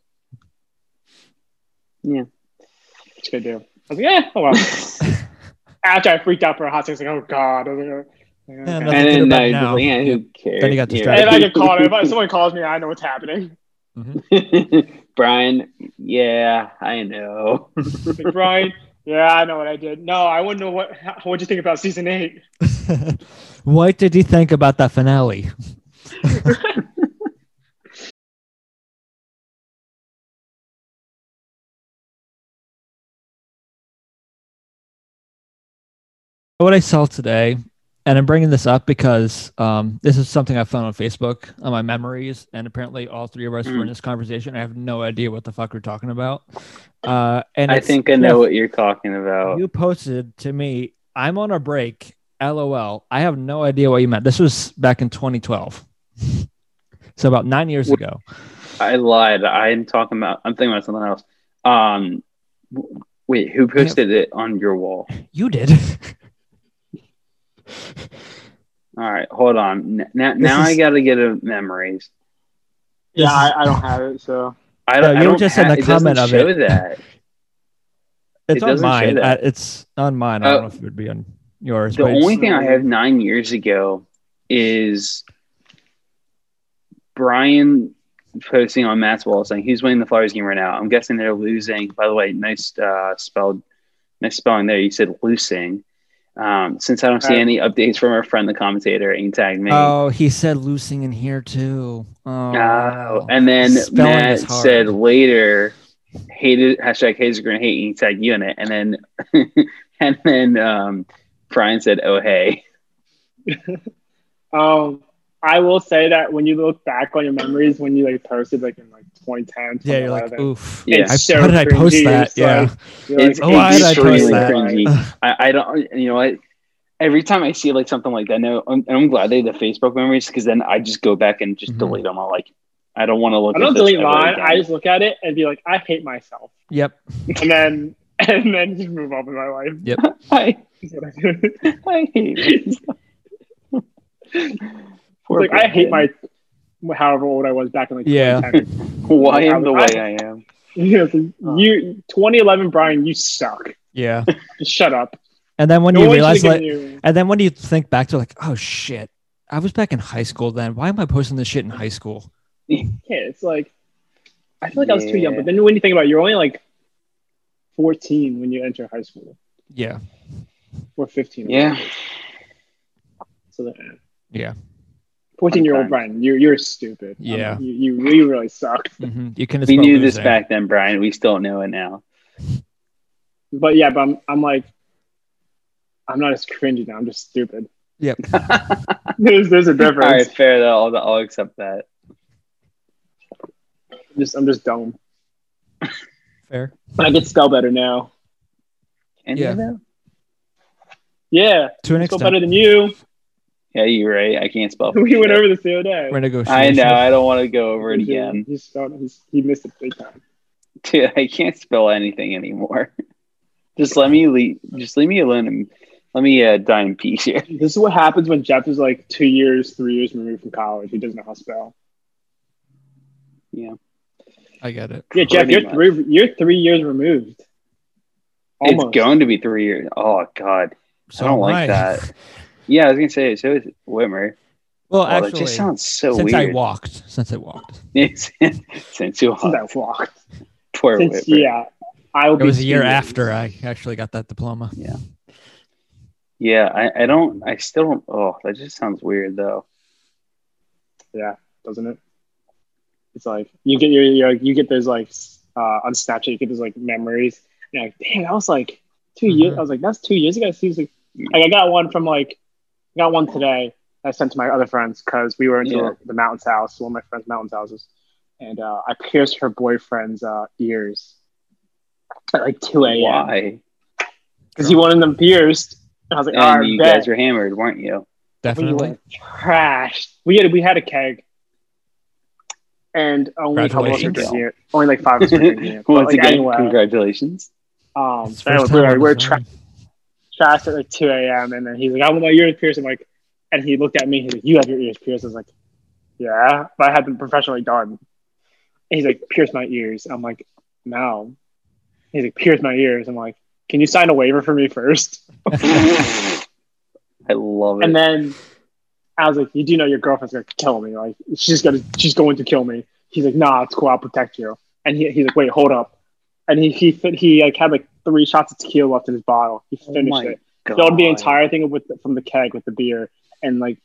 [SPEAKER 1] Yeah.
[SPEAKER 3] What you gonna do? I was like, yeah, oh well. After I freaked out for a hot second, I was like, oh god. I was like,
[SPEAKER 2] Yeah,
[SPEAKER 3] okay.
[SPEAKER 1] and then
[SPEAKER 2] about
[SPEAKER 1] no,
[SPEAKER 2] now.
[SPEAKER 1] like, yeah, who cares?
[SPEAKER 2] Then you got
[SPEAKER 3] And
[SPEAKER 2] distracted.
[SPEAKER 3] if I get caught, if I, someone calls me, I know what's happening. Mm-hmm.
[SPEAKER 1] Brian, yeah, I know.
[SPEAKER 3] Like, Brian, yeah, I know what I did. No, I wouldn't know what. What'd you think about season eight?
[SPEAKER 2] what did you think about that finale? what I saw today, and I'm bringing this up because um, this is something I found on Facebook on my memories, and apparently all three of us were in
[SPEAKER 1] Mm.
[SPEAKER 2] this conversation. I have no idea what the fuck we're talking about. Uh, and
[SPEAKER 1] I think I know what you're talking about.
[SPEAKER 2] you posted to me, I'm on a break. LOL. I have no idea what you meant. This was back in 2012. so about nine years ago.
[SPEAKER 1] I lied. I'm talking about. I'm thinking about something else. Um, wait, who posted it on your wall?
[SPEAKER 2] You did.
[SPEAKER 1] All right, hold on. N- Now, now I got to get a memories.
[SPEAKER 3] Yeah, I, I don't have it. So
[SPEAKER 1] I don't.
[SPEAKER 2] you
[SPEAKER 1] I don't
[SPEAKER 2] just in
[SPEAKER 1] ha-
[SPEAKER 2] the comment of
[SPEAKER 1] show
[SPEAKER 2] it.
[SPEAKER 1] that.
[SPEAKER 2] It's on
[SPEAKER 1] doesn't show
[SPEAKER 2] mine.
[SPEAKER 1] that.
[SPEAKER 2] Uh, it's on mine. I
[SPEAKER 1] Uh,
[SPEAKER 2] don't know if it would be on yours.
[SPEAKER 1] The
[SPEAKER 2] but it's-
[SPEAKER 1] only thing I have nine years ago is Brian posting on Matt's wall saying he's winning the Flyers game right now. I'm guessing they're losing. By the way, nice uh, spelled, nice spelling there. You said losing. Um, since I don't see any updates from our friend, the commentator, and he tagged me.
[SPEAKER 2] Oh, he said loosing in here too. Oh,
[SPEAKER 1] Oh, and then
[SPEAKER 2] Spelling
[SPEAKER 1] Matt said later, hated hashtag haters are gonna hate you, tag you in it, and then and then um, Brian said, "Oh hey."
[SPEAKER 3] um, I will say that when you look back on your memories, when you like posted like in like 2010,
[SPEAKER 2] yeah, you're like, oof.
[SPEAKER 1] Yeah.
[SPEAKER 3] It's
[SPEAKER 2] I,
[SPEAKER 3] so
[SPEAKER 2] why did I post that?
[SPEAKER 3] it's
[SPEAKER 2] Yeah.
[SPEAKER 3] like- you're like,
[SPEAKER 1] It's,
[SPEAKER 2] Oh, why did I post
[SPEAKER 1] extremely
[SPEAKER 2] that?
[SPEAKER 1] cringy. I, I don't, you know what? Every time I see like something like that, no, I'm, and I'm glad they have the Facebook memories because then I just go back and just
[SPEAKER 2] Mhm.
[SPEAKER 1] delete them. I'm like, I don't want to look.
[SPEAKER 3] I
[SPEAKER 1] at
[SPEAKER 3] don't
[SPEAKER 1] this
[SPEAKER 3] delete mine. I just look at it and be like, I hate myself,
[SPEAKER 2] Yep.
[SPEAKER 3] and then and then just move on with my life.
[SPEAKER 2] Yep.
[SPEAKER 1] I,
[SPEAKER 3] I.
[SPEAKER 1] I hate myself. Poor
[SPEAKER 3] like I hate my however old I was back in like
[SPEAKER 2] Yeah.
[SPEAKER 3] 2010.
[SPEAKER 1] Why
[SPEAKER 3] I
[SPEAKER 1] am the way I am.
[SPEAKER 3] Yeah, oh. you 2011 Brian, you suck.
[SPEAKER 2] Yeah.
[SPEAKER 3] Shut up.
[SPEAKER 2] And then when
[SPEAKER 3] No
[SPEAKER 2] you realize
[SPEAKER 3] should've
[SPEAKER 2] like
[SPEAKER 3] you-
[SPEAKER 2] and then when you think back to like, oh shit, I was back in high school then. Why am I posting this shit in high school?
[SPEAKER 3] yeah, it's like I feel like I was too young, but then when you think about it, you're only like 14 when you enter high school
[SPEAKER 2] Yeah.
[SPEAKER 3] or 15.
[SPEAKER 1] Yeah.
[SPEAKER 3] So then,
[SPEAKER 2] Yeah.
[SPEAKER 3] 14 year old
[SPEAKER 1] Sometimes.
[SPEAKER 3] Brian, you're you're stupid.
[SPEAKER 2] Yeah.
[SPEAKER 3] Um, you, you really really suck.
[SPEAKER 2] hmm You can.
[SPEAKER 1] We knew this
[SPEAKER 2] losing.
[SPEAKER 1] back then, Brian. We still know it now.
[SPEAKER 3] But yeah, but I'm I'm like I'm not as cringy now. I'm just stupid.
[SPEAKER 2] Yep.
[SPEAKER 3] there's there's a difference.
[SPEAKER 1] right, fair though. I'll, I'll accept that.
[SPEAKER 3] I'm just I'm just dumb.
[SPEAKER 2] Fair.
[SPEAKER 3] I can spell better now.
[SPEAKER 1] And
[SPEAKER 2] Yeah.
[SPEAKER 1] you know?
[SPEAKER 3] Yeah,
[SPEAKER 2] To an
[SPEAKER 3] I spell
[SPEAKER 2] extent.
[SPEAKER 3] better than you.
[SPEAKER 1] Yeah, you're right. I can't spell.
[SPEAKER 3] we went
[SPEAKER 1] shit.
[SPEAKER 3] over this the other day.
[SPEAKER 2] Renegotiation.
[SPEAKER 1] I know. I don't want to go over it
[SPEAKER 3] He
[SPEAKER 1] again.
[SPEAKER 3] He spelled. He missed it big time.
[SPEAKER 1] Dude, I can't spell anything anymore. Just let me leave. Just leave me alone and let me uh, die in peace here.
[SPEAKER 3] This is what happens when Jeff is like two years, three years removed from college. He doesn't know how to spell.
[SPEAKER 1] Yeah.
[SPEAKER 2] I get it.
[SPEAKER 3] Yeah, Jeff,
[SPEAKER 1] Pretty
[SPEAKER 3] you're
[SPEAKER 1] much.
[SPEAKER 3] three. You're three years removed. Almost.
[SPEAKER 1] It's going to be three years. Oh God,
[SPEAKER 2] So
[SPEAKER 1] I don't
[SPEAKER 2] am
[SPEAKER 1] like that. Yeah, I was gonna say so. Is Whitmer.
[SPEAKER 2] Well,
[SPEAKER 1] Oh, that
[SPEAKER 2] actually,
[SPEAKER 1] just sounds so
[SPEAKER 2] since
[SPEAKER 1] weird.
[SPEAKER 2] I walked, since I walked,
[SPEAKER 1] since you
[SPEAKER 3] Since I walked.
[SPEAKER 1] poor
[SPEAKER 3] Since
[SPEAKER 1] Whitmer.
[SPEAKER 3] yeah, I will
[SPEAKER 2] it
[SPEAKER 3] be.
[SPEAKER 2] was a year after I actually got that diploma.
[SPEAKER 1] Yeah, Yeah, I, I don't. I still don't. Oh, that just sounds weird though.
[SPEAKER 3] Yeah, doesn't it? It's like you get your, your you get those like uh, on Snapchat you get those like memories. And you're like, dang, that was like 2 years.
[SPEAKER 2] Mhm.
[SPEAKER 3] I was like, that's two years ago. It seems like, like I got one from like I got one today. I sent to my other friends because we were into
[SPEAKER 1] Yeah.
[SPEAKER 3] the mountains house, one of my friends' mountains houses, and uh, I pierced her boyfriend's uh, ears at like two a.m.
[SPEAKER 1] Why?
[SPEAKER 3] because he wanted them pierced. And I was like, all
[SPEAKER 1] And
[SPEAKER 3] right,
[SPEAKER 1] you
[SPEAKER 3] bet.
[SPEAKER 1] guys were hammered, weren't you?
[SPEAKER 3] we
[SPEAKER 2] Definitely.
[SPEAKER 3] were trashed. We had we had a keg. and only a couple of us were drinking it. Only like five of us were drinking it. But,
[SPEAKER 1] Once
[SPEAKER 3] like,
[SPEAKER 1] again,
[SPEAKER 3] anyway,
[SPEAKER 1] congratulations.
[SPEAKER 3] um, anyway,
[SPEAKER 2] first
[SPEAKER 3] we
[SPEAKER 2] time
[SPEAKER 3] were, we were
[SPEAKER 2] the
[SPEAKER 3] trashed at like 2 a.m. And then he's like, I want my ears pierced. I'm like, and he looked at me. He's like, You have your ears pierced. I was like, Yeah, but I had them professionally done. And he's like, Pierce my ears. I'm like, No. He's like, Pierce my ears. I'm like, Can you sign a waiver for me first?
[SPEAKER 1] I love it.
[SPEAKER 3] And then I was like, You do know your girlfriend's gonna kill me. Like, she's gonna, she's going to kill me. He's like, Nah, it's cool. I'll protect you. And he, he's like, Wait, hold up. And he he he like had like three shots of tequila left in his bottle. He
[SPEAKER 1] Oh
[SPEAKER 3] finished
[SPEAKER 1] my
[SPEAKER 3] it. filled the entire thing with the, from the keg with the beer and like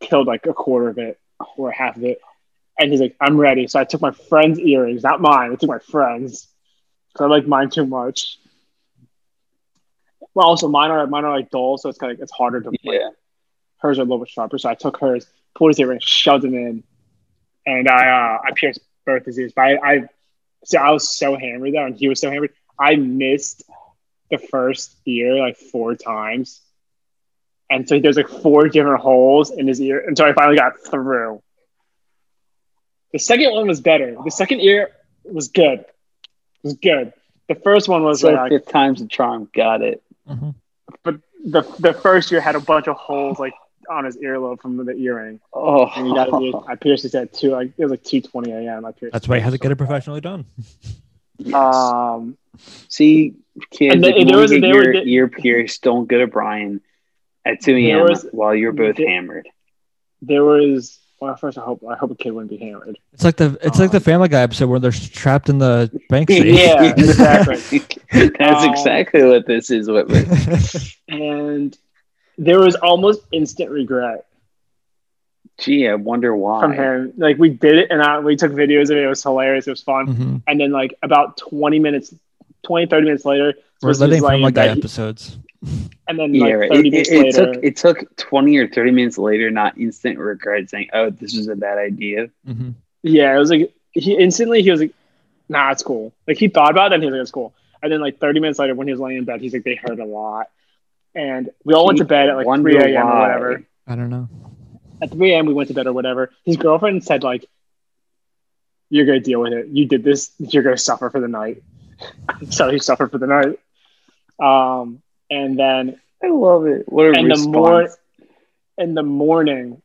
[SPEAKER 3] killed like a quarter of it or half of it. And he's like, I'm ready. So I took my friend's earrings, not mine. I took my friend's. because I like mine too much. Well, also mine are mine are like dull, so it's kind of it's harder to.
[SPEAKER 1] Yeah.
[SPEAKER 3] hers are a little bit sharper. So I took hers, pulled his earrings, shoved them in, and I uh, I pierced both his ears. But I, I see I was so hammered though, and he was so hammered. I missed the first ear like four times, and so there's like four different holes in his ear until I finally got through. The second one was better. The second ear was good. It was good. The first one was
[SPEAKER 1] So
[SPEAKER 3] like,
[SPEAKER 1] fifth time's the charm. Got it.
[SPEAKER 2] Mhm.
[SPEAKER 3] but the the first year had a bunch of holes like on his earlobe from the earring.
[SPEAKER 1] Oh,
[SPEAKER 3] And he got it. I pierced his head too. Like it was like two twenty a.m. I pierced.
[SPEAKER 2] That's why he has to get it professionally done.
[SPEAKER 1] Yes.
[SPEAKER 3] Um,
[SPEAKER 1] See, kids,
[SPEAKER 3] And the-
[SPEAKER 1] if you
[SPEAKER 3] there
[SPEAKER 1] want
[SPEAKER 3] was-
[SPEAKER 1] to get
[SPEAKER 3] there
[SPEAKER 1] your
[SPEAKER 3] the-
[SPEAKER 1] ear pierced, don't go to Brian at 2 a.m.
[SPEAKER 3] was-
[SPEAKER 1] while you're both
[SPEAKER 3] there-
[SPEAKER 1] hammered.
[SPEAKER 3] there was. Well, first I hope I hope a kid wouldn't be hammered.
[SPEAKER 2] It's like the it's like the Family Guy episode where they're trapped in the bank safe.
[SPEAKER 3] Yeah, exactly.
[SPEAKER 1] That's
[SPEAKER 3] Um,
[SPEAKER 1] exactly what this is, Whitmer.
[SPEAKER 3] And there was almost instant regret
[SPEAKER 1] Gee, I wonder why.
[SPEAKER 3] from him. Like we did it, and I, we took videos of it. It was hilarious. It was fun.
[SPEAKER 2] Mhm.
[SPEAKER 3] And then like about twenty minutes, 20, 30 minutes later,
[SPEAKER 2] We're
[SPEAKER 3] supposed to be
[SPEAKER 2] letting
[SPEAKER 3] laying
[SPEAKER 2] Family
[SPEAKER 3] in
[SPEAKER 2] episodes.
[SPEAKER 3] and then
[SPEAKER 1] Yeah,
[SPEAKER 3] like
[SPEAKER 1] right.
[SPEAKER 3] thirty
[SPEAKER 1] it,
[SPEAKER 3] minutes
[SPEAKER 1] it, it
[SPEAKER 3] later,
[SPEAKER 1] took it took 20 or 30 minutes later, not instant regret, saying, "Oh, this was a bad idea."
[SPEAKER 2] hmm
[SPEAKER 3] Yeah, it was like he instantly he was like, "Nah, it's cool." Like he thought about it and he was like, "It's cool." And then like 30 minutes later, when he was laying in bed, he's like, "They hurt a lot." And we all went to bed at like
[SPEAKER 1] Wonder
[SPEAKER 3] 3 a.m. or whatever.
[SPEAKER 2] I don't know.
[SPEAKER 3] At 3 a.m., we went to bed or whatever. His girlfriend said like, "You're gonna deal with it. You did this. You're gonna suffer for the night." so he suffered for the night. Um, and then
[SPEAKER 1] I love it. What a
[SPEAKER 3] and the
[SPEAKER 1] response.
[SPEAKER 3] more in the morning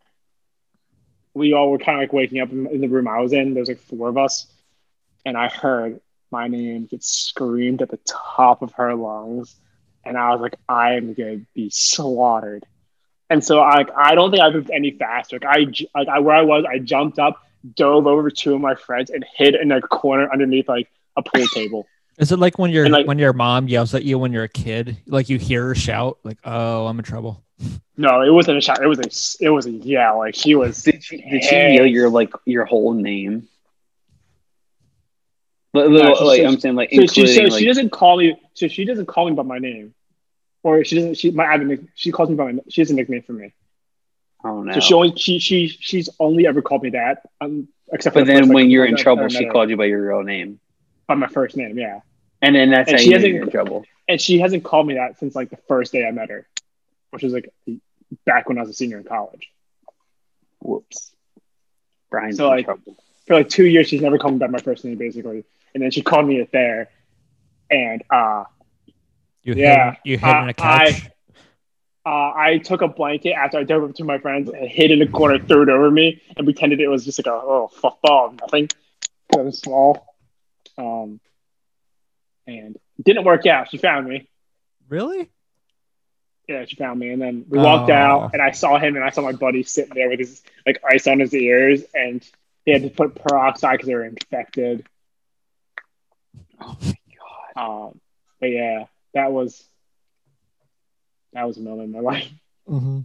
[SPEAKER 3] we all were kind of like waking up in, in the room i was in there's like four of us and i heard my name get screamed at the top of her lungs and i was like i am going to be slaughtered and so I, I don't think i moved any faster like i j- like I, where i was i jumped up dove over two of my friends and hid in a corner underneath like a pool table
[SPEAKER 2] Is it like when your
[SPEAKER 3] like-
[SPEAKER 2] when your mom yells at you when you're a kid? Like you hear her shout, like, "Oh, I'm in trouble."
[SPEAKER 3] no it wasn't a shout. it was a it was a yeah like she was
[SPEAKER 1] Did she did she yell your like your whole name? But,
[SPEAKER 3] No,
[SPEAKER 1] but,
[SPEAKER 3] she-
[SPEAKER 1] like
[SPEAKER 3] she-
[SPEAKER 1] I'm saying, like
[SPEAKER 3] So she,
[SPEAKER 1] including
[SPEAKER 3] so
[SPEAKER 1] like,
[SPEAKER 3] she doesn't call me. So she doesn't call me by my name, or she doesn't. She my I have a she calls me by my. She has a nickname for me.
[SPEAKER 1] oh no.
[SPEAKER 3] So she only she she she's only ever called me that. Um, except for
[SPEAKER 1] but
[SPEAKER 3] the
[SPEAKER 1] then
[SPEAKER 3] first, like,
[SPEAKER 1] when you're in trouble, she called you by your real name,
[SPEAKER 3] by my first name. Yeah,
[SPEAKER 1] and then that's
[SPEAKER 3] And
[SPEAKER 1] how
[SPEAKER 3] she
[SPEAKER 1] you
[SPEAKER 3] hasn't-
[SPEAKER 1] in trouble.
[SPEAKER 3] and she hasn't called me that since like the first day I met her, which was like back when I was a senior in college.
[SPEAKER 1] Whoops. Brian's
[SPEAKER 3] So,
[SPEAKER 1] in
[SPEAKER 3] like-
[SPEAKER 1] trouble.
[SPEAKER 3] For like two years, she's never called me by my first name, basically. And then she called me it there, and uh,
[SPEAKER 2] You
[SPEAKER 3] Yeah,
[SPEAKER 2] hid, you hid
[SPEAKER 3] uh,
[SPEAKER 2] in a couch.
[SPEAKER 3] uh, I took a blanket after I dove up to my friends and hid in a corner, threw it over me, and pretended it was just like a oh fuck ball, nothing. It was small. Um, and it didn't work out. She found me.
[SPEAKER 2] really?
[SPEAKER 3] Yeah, she found me, and then we walked
[SPEAKER 2] Oh.
[SPEAKER 3] out, and I saw him, and I saw my buddy sitting there with his like ice on his ears, and they had to put peroxide because they were infected.
[SPEAKER 1] Oh my god.
[SPEAKER 3] Um, but yeah, that was that was a moment in my life.
[SPEAKER 2] Mm-hmm.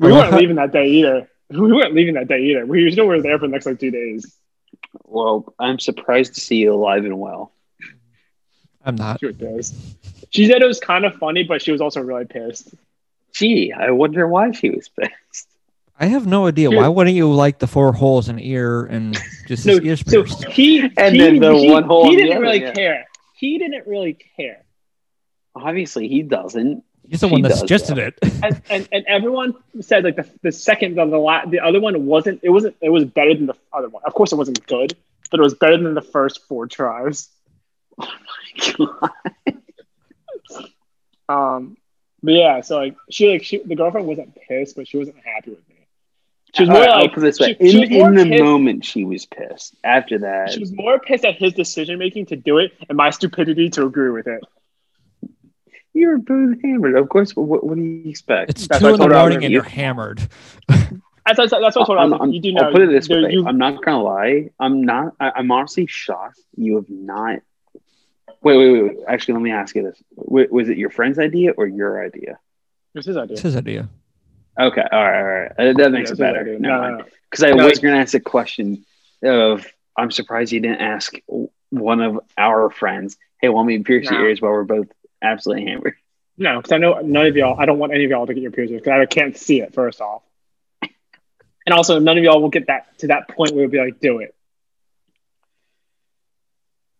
[SPEAKER 3] We weren't leaving that day either. We weren't leaving that day either. We were still were there for the next like two days.
[SPEAKER 1] Well, I'm surprised to see you alive and well.
[SPEAKER 2] I'm not.
[SPEAKER 3] She was. She said it was kind of funny, but she was also really pissed.
[SPEAKER 1] Gee, I wonder why she was pissed.
[SPEAKER 2] I have no idea.
[SPEAKER 3] Dude.
[SPEAKER 2] Why wouldn't you like the four holes in ear and just
[SPEAKER 3] No,
[SPEAKER 2] his ears
[SPEAKER 3] so
[SPEAKER 2] pierced?
[SPEAKER 3] he
[SPEAKER 1] And
[SPEAKER 3] he,
[SPEAKER 1] then the
[SPEAKER 3] he,
[SPEAKER 1] one hole
[SPEAKER 3] he
[SPEAKER 1] in the
[SPEAKER 3] didn't
[SPEAKER 1] other,
[SPEAKER 3] really
[SPEAKER 1] yeah.
[SPEAKER 3] care. He didn't really care.
[SPEAKER 1] Obviously, he doesn't.
[SPEAKER 2] He's the one that suggested it.
[SPEAKER 3] and, and, and everyone said like the, the second the the, la- the other one wasn't it wasn't it was better than the other one. Of course, it wasn't good, but it was better than the first four tries. Um, but yeah, so like she like she the girlfriend wasn't pissed, but she wasn't happy with me. She was more
[SPEAKER 1] right,
[SPEAKER 3] like
[SPEAKER 1] this way.
[SPEAKER 3] she- she
[SPEAKER 1] in
[SPEAKER 3] was more
[SPEAKER 1] in the
[SPEAKER 3] pissed-
[SPEAKER 1] moment, she was pissed. After that,
[SPEAKER 3] She was more pissed at his decision making to do it and my stupidity to agree with it.
[SPEAKER 1] You're both hammered. Of course. What, what do you expect?
[SPEAKER 2] It's
[SPEAKER 3] That's
[SPEAKER 2] two
[SPEAKER 3] what
[SPEAKER 2] in the
[SPEAKER 3] told her I was
[SPEAKER 2] morning and you're hammered.
[SPEAKER 3] That's, that's, that's what I told her. I was
[SPEAKER 1] I'm- I'm-
[SPEAKER 3] you do know.
[SPEAKER 1] I'll put it this way.
[SPEAKER 3] you-
[SPEAKER 1] I'm not gonna lie. I'm not. I, I'm honestly shocked. You have not. Wait, wait, wait. wait. Actually, let me ask you this: Was it your friend's idea or your idea?
[SPEAKER 3] it was his idea.
[SPEAKER 2] It's his idea.
[SPEAKER 1] Okay, all right, all right. That makes
[SPEAKER 3] it
[SPEAKER 1] it better.
[SPEAKER 3] idea.
[SPEAKER 1] Never
[SPEAKER 3] No, no, no.
[SPEAKER 1] Because I
[SPEAKER 3] No,
[SPEAKER 1] was going to ask a question of, I'm surprised you didn't ask one of our friends, hey, want me to pierce your ears while we're both absolutely hammered?
[SPEAKER 3] No, because I know none of y'all. I don't want any of y'all to get your piercings because I can't see it. First off, and also none of y'all will get that to that point where you'll be like, do it.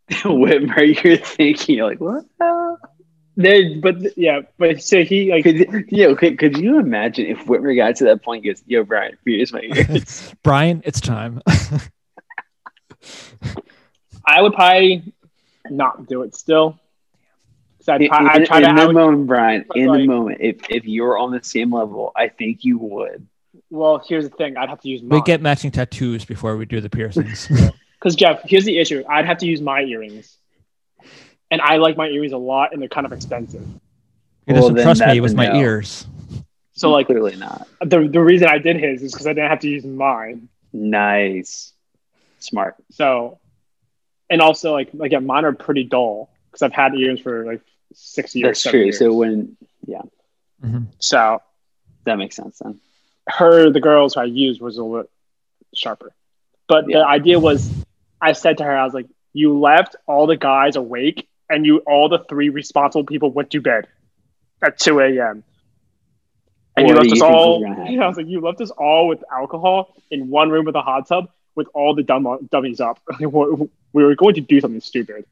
[SPEAKER 1] Whitmer, you're thinking, you're like, what? The?
[SPEAKER 3] There, but yeah, but so he like
[SPEAKER 1] Could, you could, could you imagine if Whitmer got to that point and goes, yo, Brian, pierce my ears?
[SPEAKER 2] Brian, it's time.
[SPEAKER 3] I would probably not do it still. Because I
[SPEAKER 1] in
[SPEAKER 3] try, I try
[SPEAKER 1] in
[SPEAKER 3] to. I
[SPEAKER 1] the
[SPEAKER 3] would,
[SPEAKER 1] moment, Brian,
[SPEAKER 3] but
[SPEAKER 1] in the moment, if, if you're on the same level, I think you would.
[SPEAKER 3] well, here's the thing. I'd have to use
[SPEAKER 2] we get matching tattoos before we do the piercings.
[SPEAKER 3] Because Jeff, here's the issue. I'd have to use my earrings, and I like my earrings a lot, and they're kind of expensive.
[SPEAKER 2] He
[SPEAKER 1] Well,
[SPEAKER 2] doesn't
[SPEAKER 1] then
[SPEAKER 2] trust me
[SPEAKER 1] that's
[SPEAKER 2] with my
[SPEAKER 1] no.
[SPEAKER 2] ears.
[SPEAKER 3] So like
[SPEAKER 1] clearly not.
[SPEAKER 3] the the reason I did his is because I didn't have to use mine.
[SPEAKER 1] Nice. Smart.
[SPEAKER 3] So, and also like again, mine are pretty dull because I've had earrings for like six years.
[SPEAKER 1] That's true.
[SPEAKER 3] years.
[SPEAKER 1] So when, yeah,
[SPEAKER 2] Mhm.
[SPEAKER 3] so
[SPEAKER 1] that makes sense then.
[SPEAKER 3] her the girls who I used was a little bit sharper, but
[SPEAKER 1] Yeah.
[SPEAKER 3] the idea was, I said to her, I was like, you left all the guys awake, and you all the three responsible people went to bed at two a.m. And you left us
[SPEAKER 1] you think was
[SPEAKER 3] all. Yeah, I was like, you left us all with alcohol in one room with a hot tub with all the dumb dummies up. we were going to do something stupid.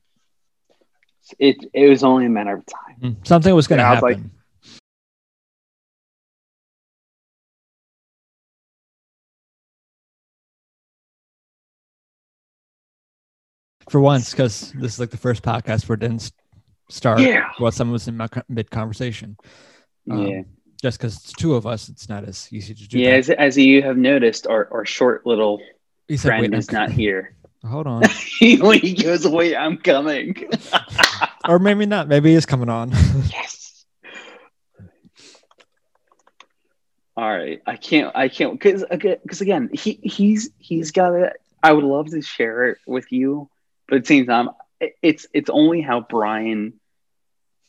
[SPEAKER 1] It it was only a matter of time.
[SPEAKER 2] Mm. Something was going to
[SPEAKER 3] Yeah, I was like-
[SPEAKER 2] happen. For once, because this is like the first podcast where it didn't start
[SPEAKER 1] Yeah.
[SPEAKER 2] while someone was in mid conversation. Um,
[SPEAKER 1] yeah.
[SPEAKER 2] Just because it's two of us, it's not as easy to do.
[SPEAKER 1] Yeah, as, as you have noticed, our, our short little
[SPEAKER 2] he said,
[SPEAKER 1] friend is not here.
[SPEAKER 2] Hold on,
[SPEAKER 1] when he goes, away, I'm coming.
[SPEAKER 2] or maybe not. Maybe he's coming on.
[SPEAKER 1] yes. All right, I can't, I can't, because because again, he he's he's got it. I would love to share it with you, but at the same time, it's it's only how Brian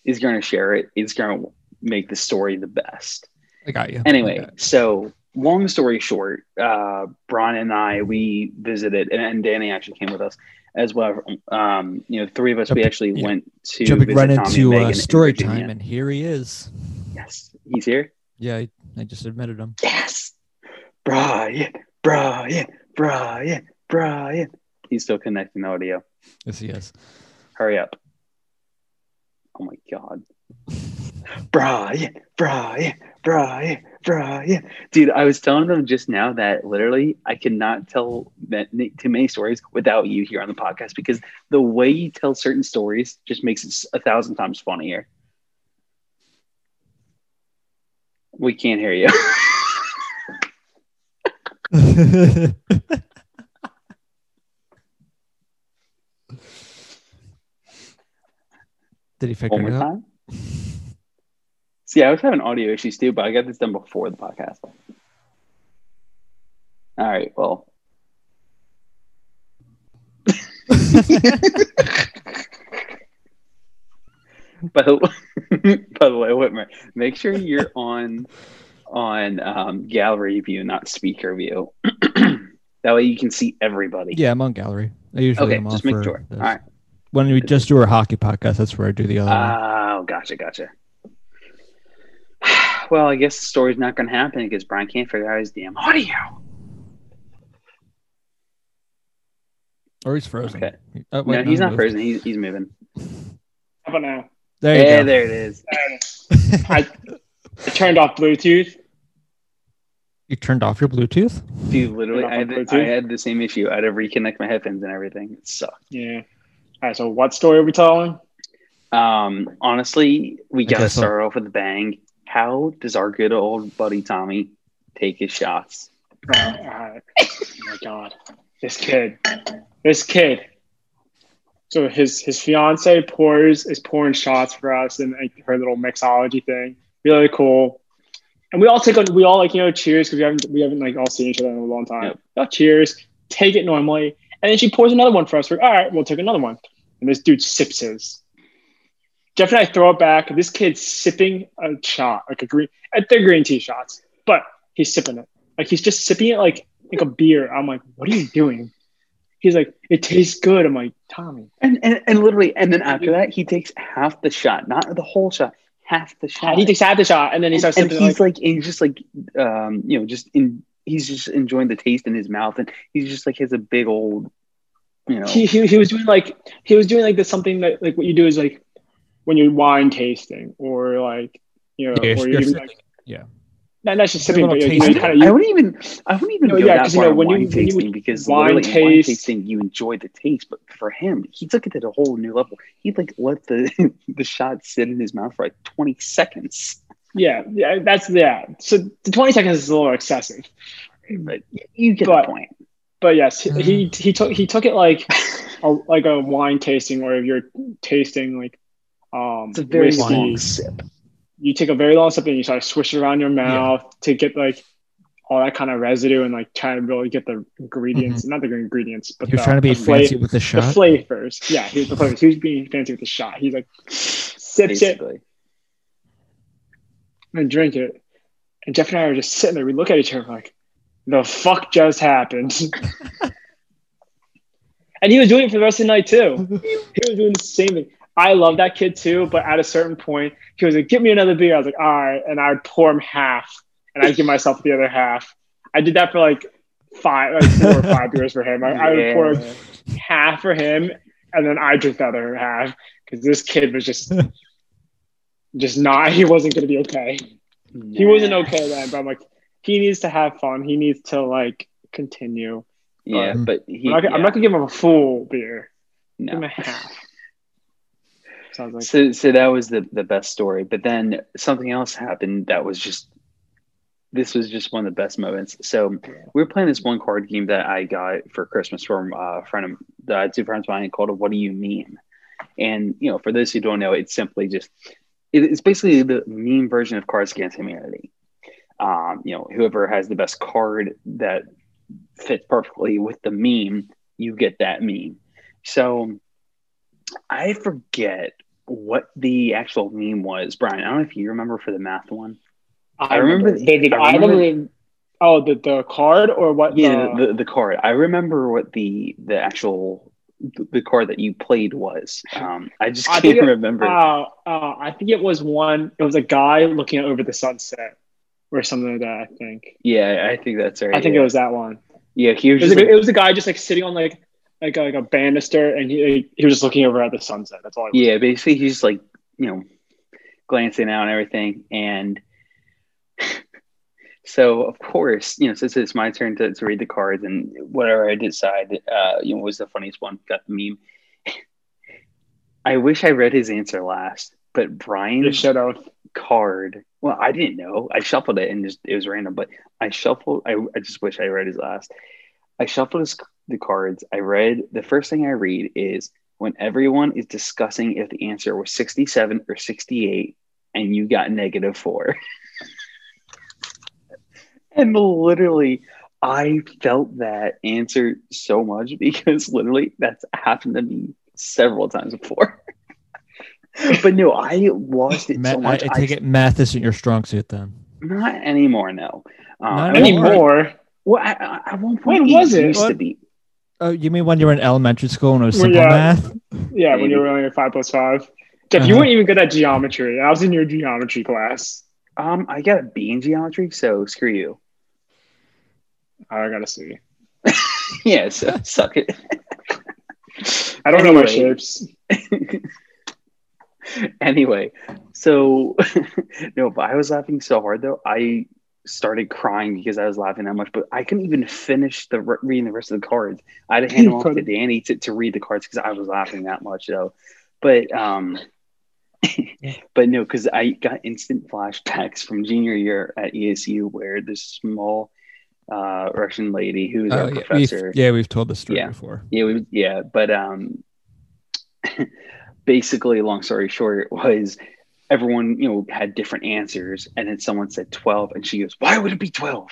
[SPEAKER 1] is going to share it, is going to make the story the best.
[SPEAKER 2] I got you.
[SPEAKER 1] Anyway,
[SPEAKER 2] got you.
[SPEAKER 1] so long story short, uh, Brian and I we visited, and, and Danny actually came with us as well. Um, you know, three of us we actually
[SPEAKER 2] yeah.
[SPEAKER 1] went to
[SPEAKER 2] jumping right
[SPEAKER 1] Tommy and
[SPEAKER 2] into uh, story
[SPEAKER 1] Virginia.
[SPEAKER 2] time, and here he is.
[SPEAKER 1] Yes, he's here.
[SPEAKER 2] Yeah, I, I just admitted him.
[SPEAKER 1] Yes, Brian, Brian, Brian, Brian. He's still connecting the audio.
[SPEAKER 2] Yes, he is.
[SPEAKER 1] Hurry up. Oh my god. Brian, Brian, Brian, Brian. Dude, I was telling them just now that literally I cannot tell that too many stories without you here on the podcast because the way you tell certain stories just makes it a thousand times funnier. We can't hear you.
[SPEAKER 2] Did he figure
[SPEAKER 1] One
[SPEAKER 2] it out?
[SPEAKER 1] time. See, I was having audio issues too, but I got this done before the podcast. All right, well. by the by the way, Whitmer, make sure you're on on um, gallery view, not speaker view. that way you can see everybody.
[SPEAKER 2] Yeah, I'm on gallery. I usually
[SPEAKER 1] Okay,
[SPEAKER 2] am
[SPEAKER 1] just make sure.
[SPEAKER 2] this.
[SPEAKER 1] All right.
[SPEAKER 2] When we just do our hockey podcast, that's where I do the other one.
[SPEAKER 1] Oh, gotcha, gotcha. Well, I guess the story's not going to happen because Brian can't figure out his damn audio.
[SPEAKER 2] Or he's frozen.
[SPEAKER 1] Okay.
[SPEAKER 2] Oh, wait,
[SPEAKER 1] no, he's
[SPEAKER 2] he
[SPEAKER 1] not
[SPEAKER 2] moved.
[SPEAKER 1] frozen. He's, he's moving.
[SPEAKER 3] How about now?
[SPEAKER 2] There you
[SPEAKER 1] yeah,
[SPEAKER 2] go.
[SPEAKER 1] there it is.
[SPEAKER 3] There. I, I turned off Bluetooth.
[SPEAKER 2] You turned off your Bluetooth?
[SPEAKER 1] Dude, literally, I had, the,
[SPEAKER 3] Bluetooth?
[SPEAKER 1] I had the same issue. I had to reconnect my headphones and everything. It sucked.
[SPEAKER 3] Yeah. All right. So what story are we telling?
[SPEAKER 1] Um, honestly, we got to start off with a bang. How does our good old buddy Tommy take his shots?
[SPEAKER 3] Uh, all right. Oh my god, this kid, this kid. So his his fiance pours is pouring shots for us and like, her little mixology thing. Really cool. And we all take a, we all like you know cheers because we haven't we haven't like all seen each other in a long time.
[SPEAKER 1] Yep.
[SPEAKER 3] All cheers, take it normally, and then she pours another one for us. We're all right, we'll take another one. And this dude sips his. Jeff and I throw it back. This kid's sipping a shot, like a green. They're green tea shots, but he's sipping it. Like he's just sipping it like like a beer. I'm like, what are you doing? He's like, it tastes good. I'm like, Tommy,
[SPEAKER 1] And, and and literally, and then after that, he takes half the shot, not the whole shot, half the shot.
[SPEAKER 3] he takes half the shot and then he starts
[SPEAKER 1] and
[SPEAKER 3] sipping
[SPEAKER 1] he's
[SPEAKER 3] like,
[SPEAKER 1] like, he's just like, um, you know, just in, he's just enjoying the taste in his mouth, and he's just like has a big old, you know,
[SPEAKER 3] he, he, he was doing like he was doing like this something that like what you do is like when you're wine tasting or like you know
[SPEAKER 2] Yeah,
[SPEAKER 3] or
[SPEAKER 2] you're
[SPEAKER 3] you're even like
[SPEAKER 2] Yeah.
[SPEAKER 3] not, not just
[SPEAKER 2] A
[SPEAKER 3] sipping but
[SPEAKER 2] little
[SPEAKER 3] you
[SPEAKER 2] tasting.
[SPEAKER 3] kind
[SPEAKER 1] I wouldn't even, I wouldn't even
[SPEAKER 3] No,
[SPEAKER 1] go
[SPEAKER 3] yeah,
[SPEAKER 1] that
[SPEAKER 3] 'cause, you know, when
[SPEAKER 1] wine
[SPEAKER 3] you- when you
[SPEAKER 1] tasting because
[SPEAKER 3] wine
[SPEAKER 1] literally in wine tasting you enjoy the taste, but for him, he took it to a whole new level. He like let the the shot sit in his mouth for like twenty seconds.
[SPEAKER 3] Yeah yeah that's yeah so the 20 seconds is a little excessive
[SPEAKER 1] But you get
[SPEAKER 3] But-
[SPEAKER 1] the point.
[SPEAKER 3] but yes he,
[SPEAKER 2] Mm.
[SPEAKER 3] he he took he took it like a, like a wine tasting or if you're tasting like um
[SPEAKER 1] It's a very
[SPEAKER 3] whiskey,
[SPEAKER 1] long sip.
[SPEAKER 3] you take a very long sip and you try to swish it around your mouth to get like all that kind of residue and like try to really get the ingredients, not the ingredients, but
[SPEAKER 2] you're
[SPEAKER 3] the,
[SPEAKER 2] trying to be fancy with the shot.
[SPEAKER 3] the flavors. Yeah, he was the flavors. He was being fancy with the shot. He's like sips it
[SPEAKER 1] Basically.
[SPEAKER 3] And drink it. And Jeff and I are just sitting there. We look at each other like, the fuck just happened? and he was doing it for the rest of the night too. He was doing the same thing. I love that kid too, but at a certain point, he was like, "Give me another beer." I was like, "All right," and I would pour him half, and I'd give myself the other half. I did that for like five, like four or five beers for him. I, I would pour half for him, and then I drink the other half because this kid was just, just not. He wasn't going to be okay. He wasn't okay then, but I'm like, he needs to have fun. He needs to like continue.
[SPEAKER 1] Yeah,
[SPEAKER 2] Um,
[SPEAKER 1] but he,
[SPEAKER 3] I'm not, gonna- I'm not gonna give him a full beer. Give him
[SPEAKER 1] no.
[SPEAKER 3] a half. So like,
[SPEAKER 1] So, so that was the, the best story. But then something else happened that was just, this was just one of the best moments. So we were playing this one card game that I got for Christmas from uh, a friend of the two friends of mine called "What Do You Meme?" And you know, for those who don't know, it's simply just it's basically the meme version of Cards Against Humanity. Um, you know, whoever has the best card that fits perfectly with the meme, you get that meme. So I forget what the actual meme was, Brian. I don't know if you remember for the math one.
[SPEAKER 3] I
[SPEAKER 1] remember-
[SPEAKER 3] remember. David,
[SPEAKER 1] I
[SPEAKER 3] I
[SPEAKER 1] remember-
[SPEAKER 3] remember. Oh, the the card or what?
[SPEAKER 1] Yeah,
[SPEAKER 3] the-
[SPEAKER 1] the, the card. I remember what the the actual the card that you played was. Um, I just can't
[SPEAKER 3] think it-
[SPEAKER 1] remember.
[SPEAKER 3] Uh, uh, I think it was one. It was a guy looking over the sunset, or something like that. I think.
[SPEAKER 1] yeah, I think that's right.
[SPEAKER 3] I think
[SPEAKER 1] yeah.
[SPEAKER 3] it was that one.
[SPEAKER 1] Yeah, he was
[SPEAKER 3] It was,
[SPEAKER 1] like,
[SPEAKER 3] it was a guy just like sitting on like like a, like a banister, and he he was just looking over at the sunset. That's all.
[SPEAKER 1] Yeah, basically he's like you know glancing out and everything, and so of course you know since it's my turn to, to read the cards and whatever I decide, uh, you know was the funniest one. Got the meme. I wish I read his answer last, but Brian's
[SPEAKER 3] should have.
[SPEAKER 1] card. Well, I didn't know. I shuffled it and just it was random. But I shuffled. I, I just wish I read his last. I shuffled his, the cards. I read the first thing I read is when everyone is discussing if the answer was sixty-seven or sixty-eight, and you got negative four. and literally, I felt that answer so much because literally that's happened to me several times before. but no, I lost it
[SPEAKER 2] Ma-
[SPEAKER 1] so much.
[SPEAKER 2] I, I take it math isn't your strong suit then.
[SPEAKER 1] Not anymore, no. Um,
[SPEAKER 2] Not
[SPEAKER 1] at one point-
[SPEAKER 3] Anymore.
[SPEAKER 1] Well, I, I, at one point,
[SPEAKER 3] When was it?
[SPEAKER 1] used to be.
[SPEAKER 2] Oh, you mean when you were in elementary school and it was
[SPEAKER 3] Well,
[SPEAKER 2] simple
[SPEAKER 3] yeah.
[SPEAKER 2] math?
[SPEAKER 3] Yeah, when you were only five plus five. Jeff, you
[SPEAKER 2] Uh-huh.
[SPEAKER 3] weren't even good at geometry. I was in your geometry class.
[SPEAKER 1] Um, I got a B in geometry, so screw you.
[SPEAKER 3] I gotta see.
[SPEAKER 1] yeah, so suck it.
[SPEAKER 3] I don't know my shapes.
[SPEAKER 1] anyway, so no, but I was laughing so hard though. I started crying because I was laughing that much, but I couldn't even finish the re- reading the rest of the cards. I had to hand them off to. Danny to, to read the cards because I was laughing that much though. But um, but no, because I got instant flashbacks from junior year at ESU where this small uh, Russian lady who was
[SPEAKER 2] Oh,
[SPEAKER 1] our
[SPEAKER 2] yeah,
[SPEAKER 1] professor.
[SPEAKER 2] we've, yeah, we've told the story
[SPEAKER 1] Yeah.
[SPEAKER 2] before.
[SPEAKER 1] Yeah, we, yeah, but um, basically, long story short, was everyone you know had different answers, and then someone said twelve, and she goes, "Why would it be 12?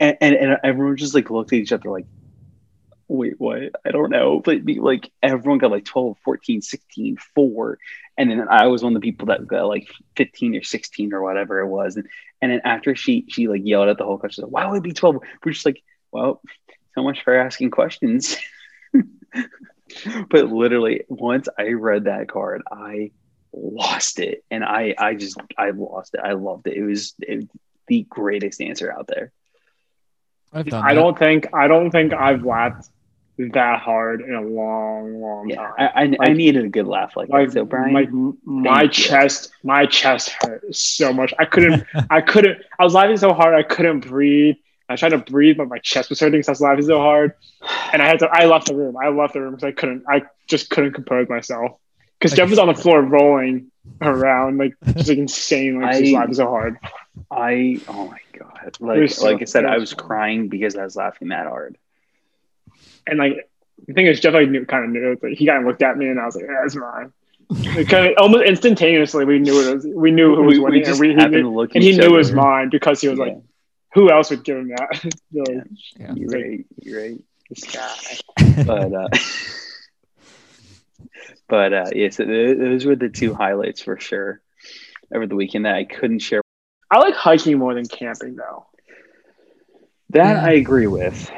[SPEAKER 1] And and, and everyone just like looked at each other like, "Wait, what? I don't know." But like everyone got like 12, 14, 16, 4. and then I was one of the people that got like fifteen or sixteen or whatever it was, and and then after she she like yelled at the whole class, she's like, "Why would it be 12? We're just like, "Well, so much for asking questions." but literally once i read that card i lost it and i i just i lost it i loved it it was it, the greatest answer out there
[SPEAKER 2] I've done.
[SPEAKER 3] I
[SPEAKER 2] that.
[SPEAKER 3] don't think I don't think I've laughed that hard in a long, long
[SPEAKER 1] yeah
[SPEAKER 3] time.
[SPEAKER 1] I, I, I needed a good laugh like,
[SPEAKER 3] like
[SPEAKER 1] that so brian
[SPEAKER 3] like my
[SPEAKER 1] you.
[SPEAKER 3] chest my chest hurt so much i couldn't i couldn't i was laughing so hard i couldn't breathe i tried to breathe but my chest was hurting because i was laughing so hard and i had to i left the room i left the room because i couldn't i just couldn't compose myself because jeff was on the floor rolling around like just like insane like just
[SPEAKER 1] I-
[SPEAKER 3] laughing so hard
[SPEAKER 1] i oh my god. Like
[SPEAKER 3] so-
[SPEAKER 1] like i said
[SPEAKER 3] it
[SPEAKER 1] i
[SPEAKER 3] was
[SPEAKER 1] was crying because i was laughing that hard.
[SPEAKER 3] And like the thing is jeff like knew kind of knew it, but he kind of looked at me and i was like yeah, that's mine. It kind of almost instantaneously we knew it was we knew who was
[SPEAKER 1] we, we just
[SPEAKER 3] and we, he
[SPEAKER 1] happened
[SPEAKER 3] knew,
[SPEAKER 1] to look
[SPEAKER 3] and he knew it was mine because he was
[SPEAKER 1] Yeah,
[SPEAKER 3] like who else would give him that? Really,
[SPEAKER 2] Yeah.
[SPEAKER 1] you're right you're right
[SPEAKER 3] this guy.
[SPEAKER 1] but uh but uh yeah so those were the two highlights for sure over the weekend that i couldn't share
[SPEAKER 3] I like hiking more than camping, though.
[SPEAKER 1] that
[SPEAKER 2] Yeah.
[SPEAKER 1] i agree with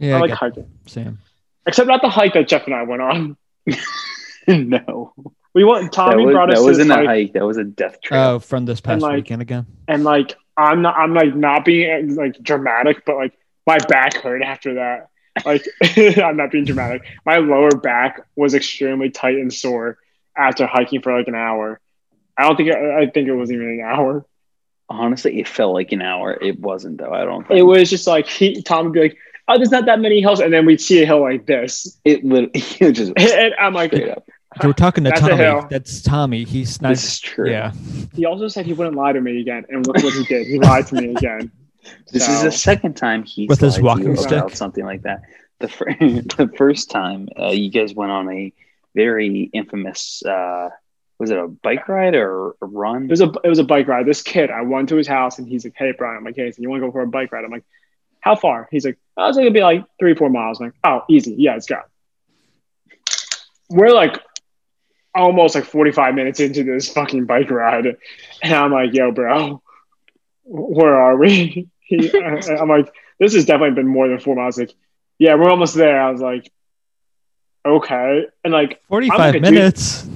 [SPEAKER 2] yeah,
[SPEAKER 3] I
[SPEAKER 2] I
[SPEAKER 3] like
[SPEAKER 2] get
[SPEAKER 3] hiking,
[SPEAKER 2] Sam.
[SPEAKER 3] except not the hike that Jeff and I went on.
[SPEAKER 1] no
[SPEAKER 3] We went. Tommy
[SPEAKER 1] was,
[SPEAKER 3] brought us
[SPEAKER 1] that
[SPEAKER 3] to
[SPEAKER 1] wasn't
[SPEAKER 3] this
[SPEAKER 1] a
[SPEAKER 3] hike,
[SPEAKER 1] hike that was a death trail
[SPEAKER 2] Oh, from this past
[SPEAKER 3] like-
[SPEAKER 2] weekend again.
[SPEAKER 3] and like I'm not. I'm like not being like dramatic, but like my back hurt after that. Like I'm not being dramatic. My lower back was extremely tight and sore after hiking for like an hour. I don't think. I think it wasn't even an hour.
[SPEAKER 1] Honestly it felt like an hour it wasn't though i don't think
[SPEAKER 3] It was just like he. Tom would be like, "Oh, there's not that many hills," and then we'd see a hill like this,
[SPEAKER 1] it literally it just
[SPEAKER 3] and I'm like,
[SPEAKER 1] straight up
[SPEAKER 2] You were talking to
[SPEAKER 3] That's
[SPEAKER 2] Tommy. That's Tommy. He's not.
[SPEAKER 1] this is true
[SPEAKER 2] Yeah.
[SPEAKER 3] He also said he wouldn't lie to me again, and look what he did. He lied to me again.
[SPEAKER 1] this is the second time he's
[SPEAKER 2] With his walking
[SPEAKER 1] you
[SPEAKER 2] stick?
[SPEAKER 1] something like that the, fir- the first time uh, you guys went on a very infamous uh was it a bike ride or a run
[SPEAKER 3] It was a it was a bike ride. This kid, I went to his house, and he's like, "Hey, Brian, I'm like, hey, so you want to go for a bike ride?" I'm like, "How far?" He's like, "I was like, it'd be like three, four miles." I'm like, "Oh, easy, yeah, let's go." We're like almost like 45 minutes into this fucking bike ride, and I'm like, "Yo, bro, where are we?" He, I'm like, "This has definitely been more than four miles." Like, yeah, we're almost there. I was like, "Okay," and like.
[SPEAKER 2] Forty-five
[SPEAKER 3] I'm like a dude-
[SPEAKER 2] minutes.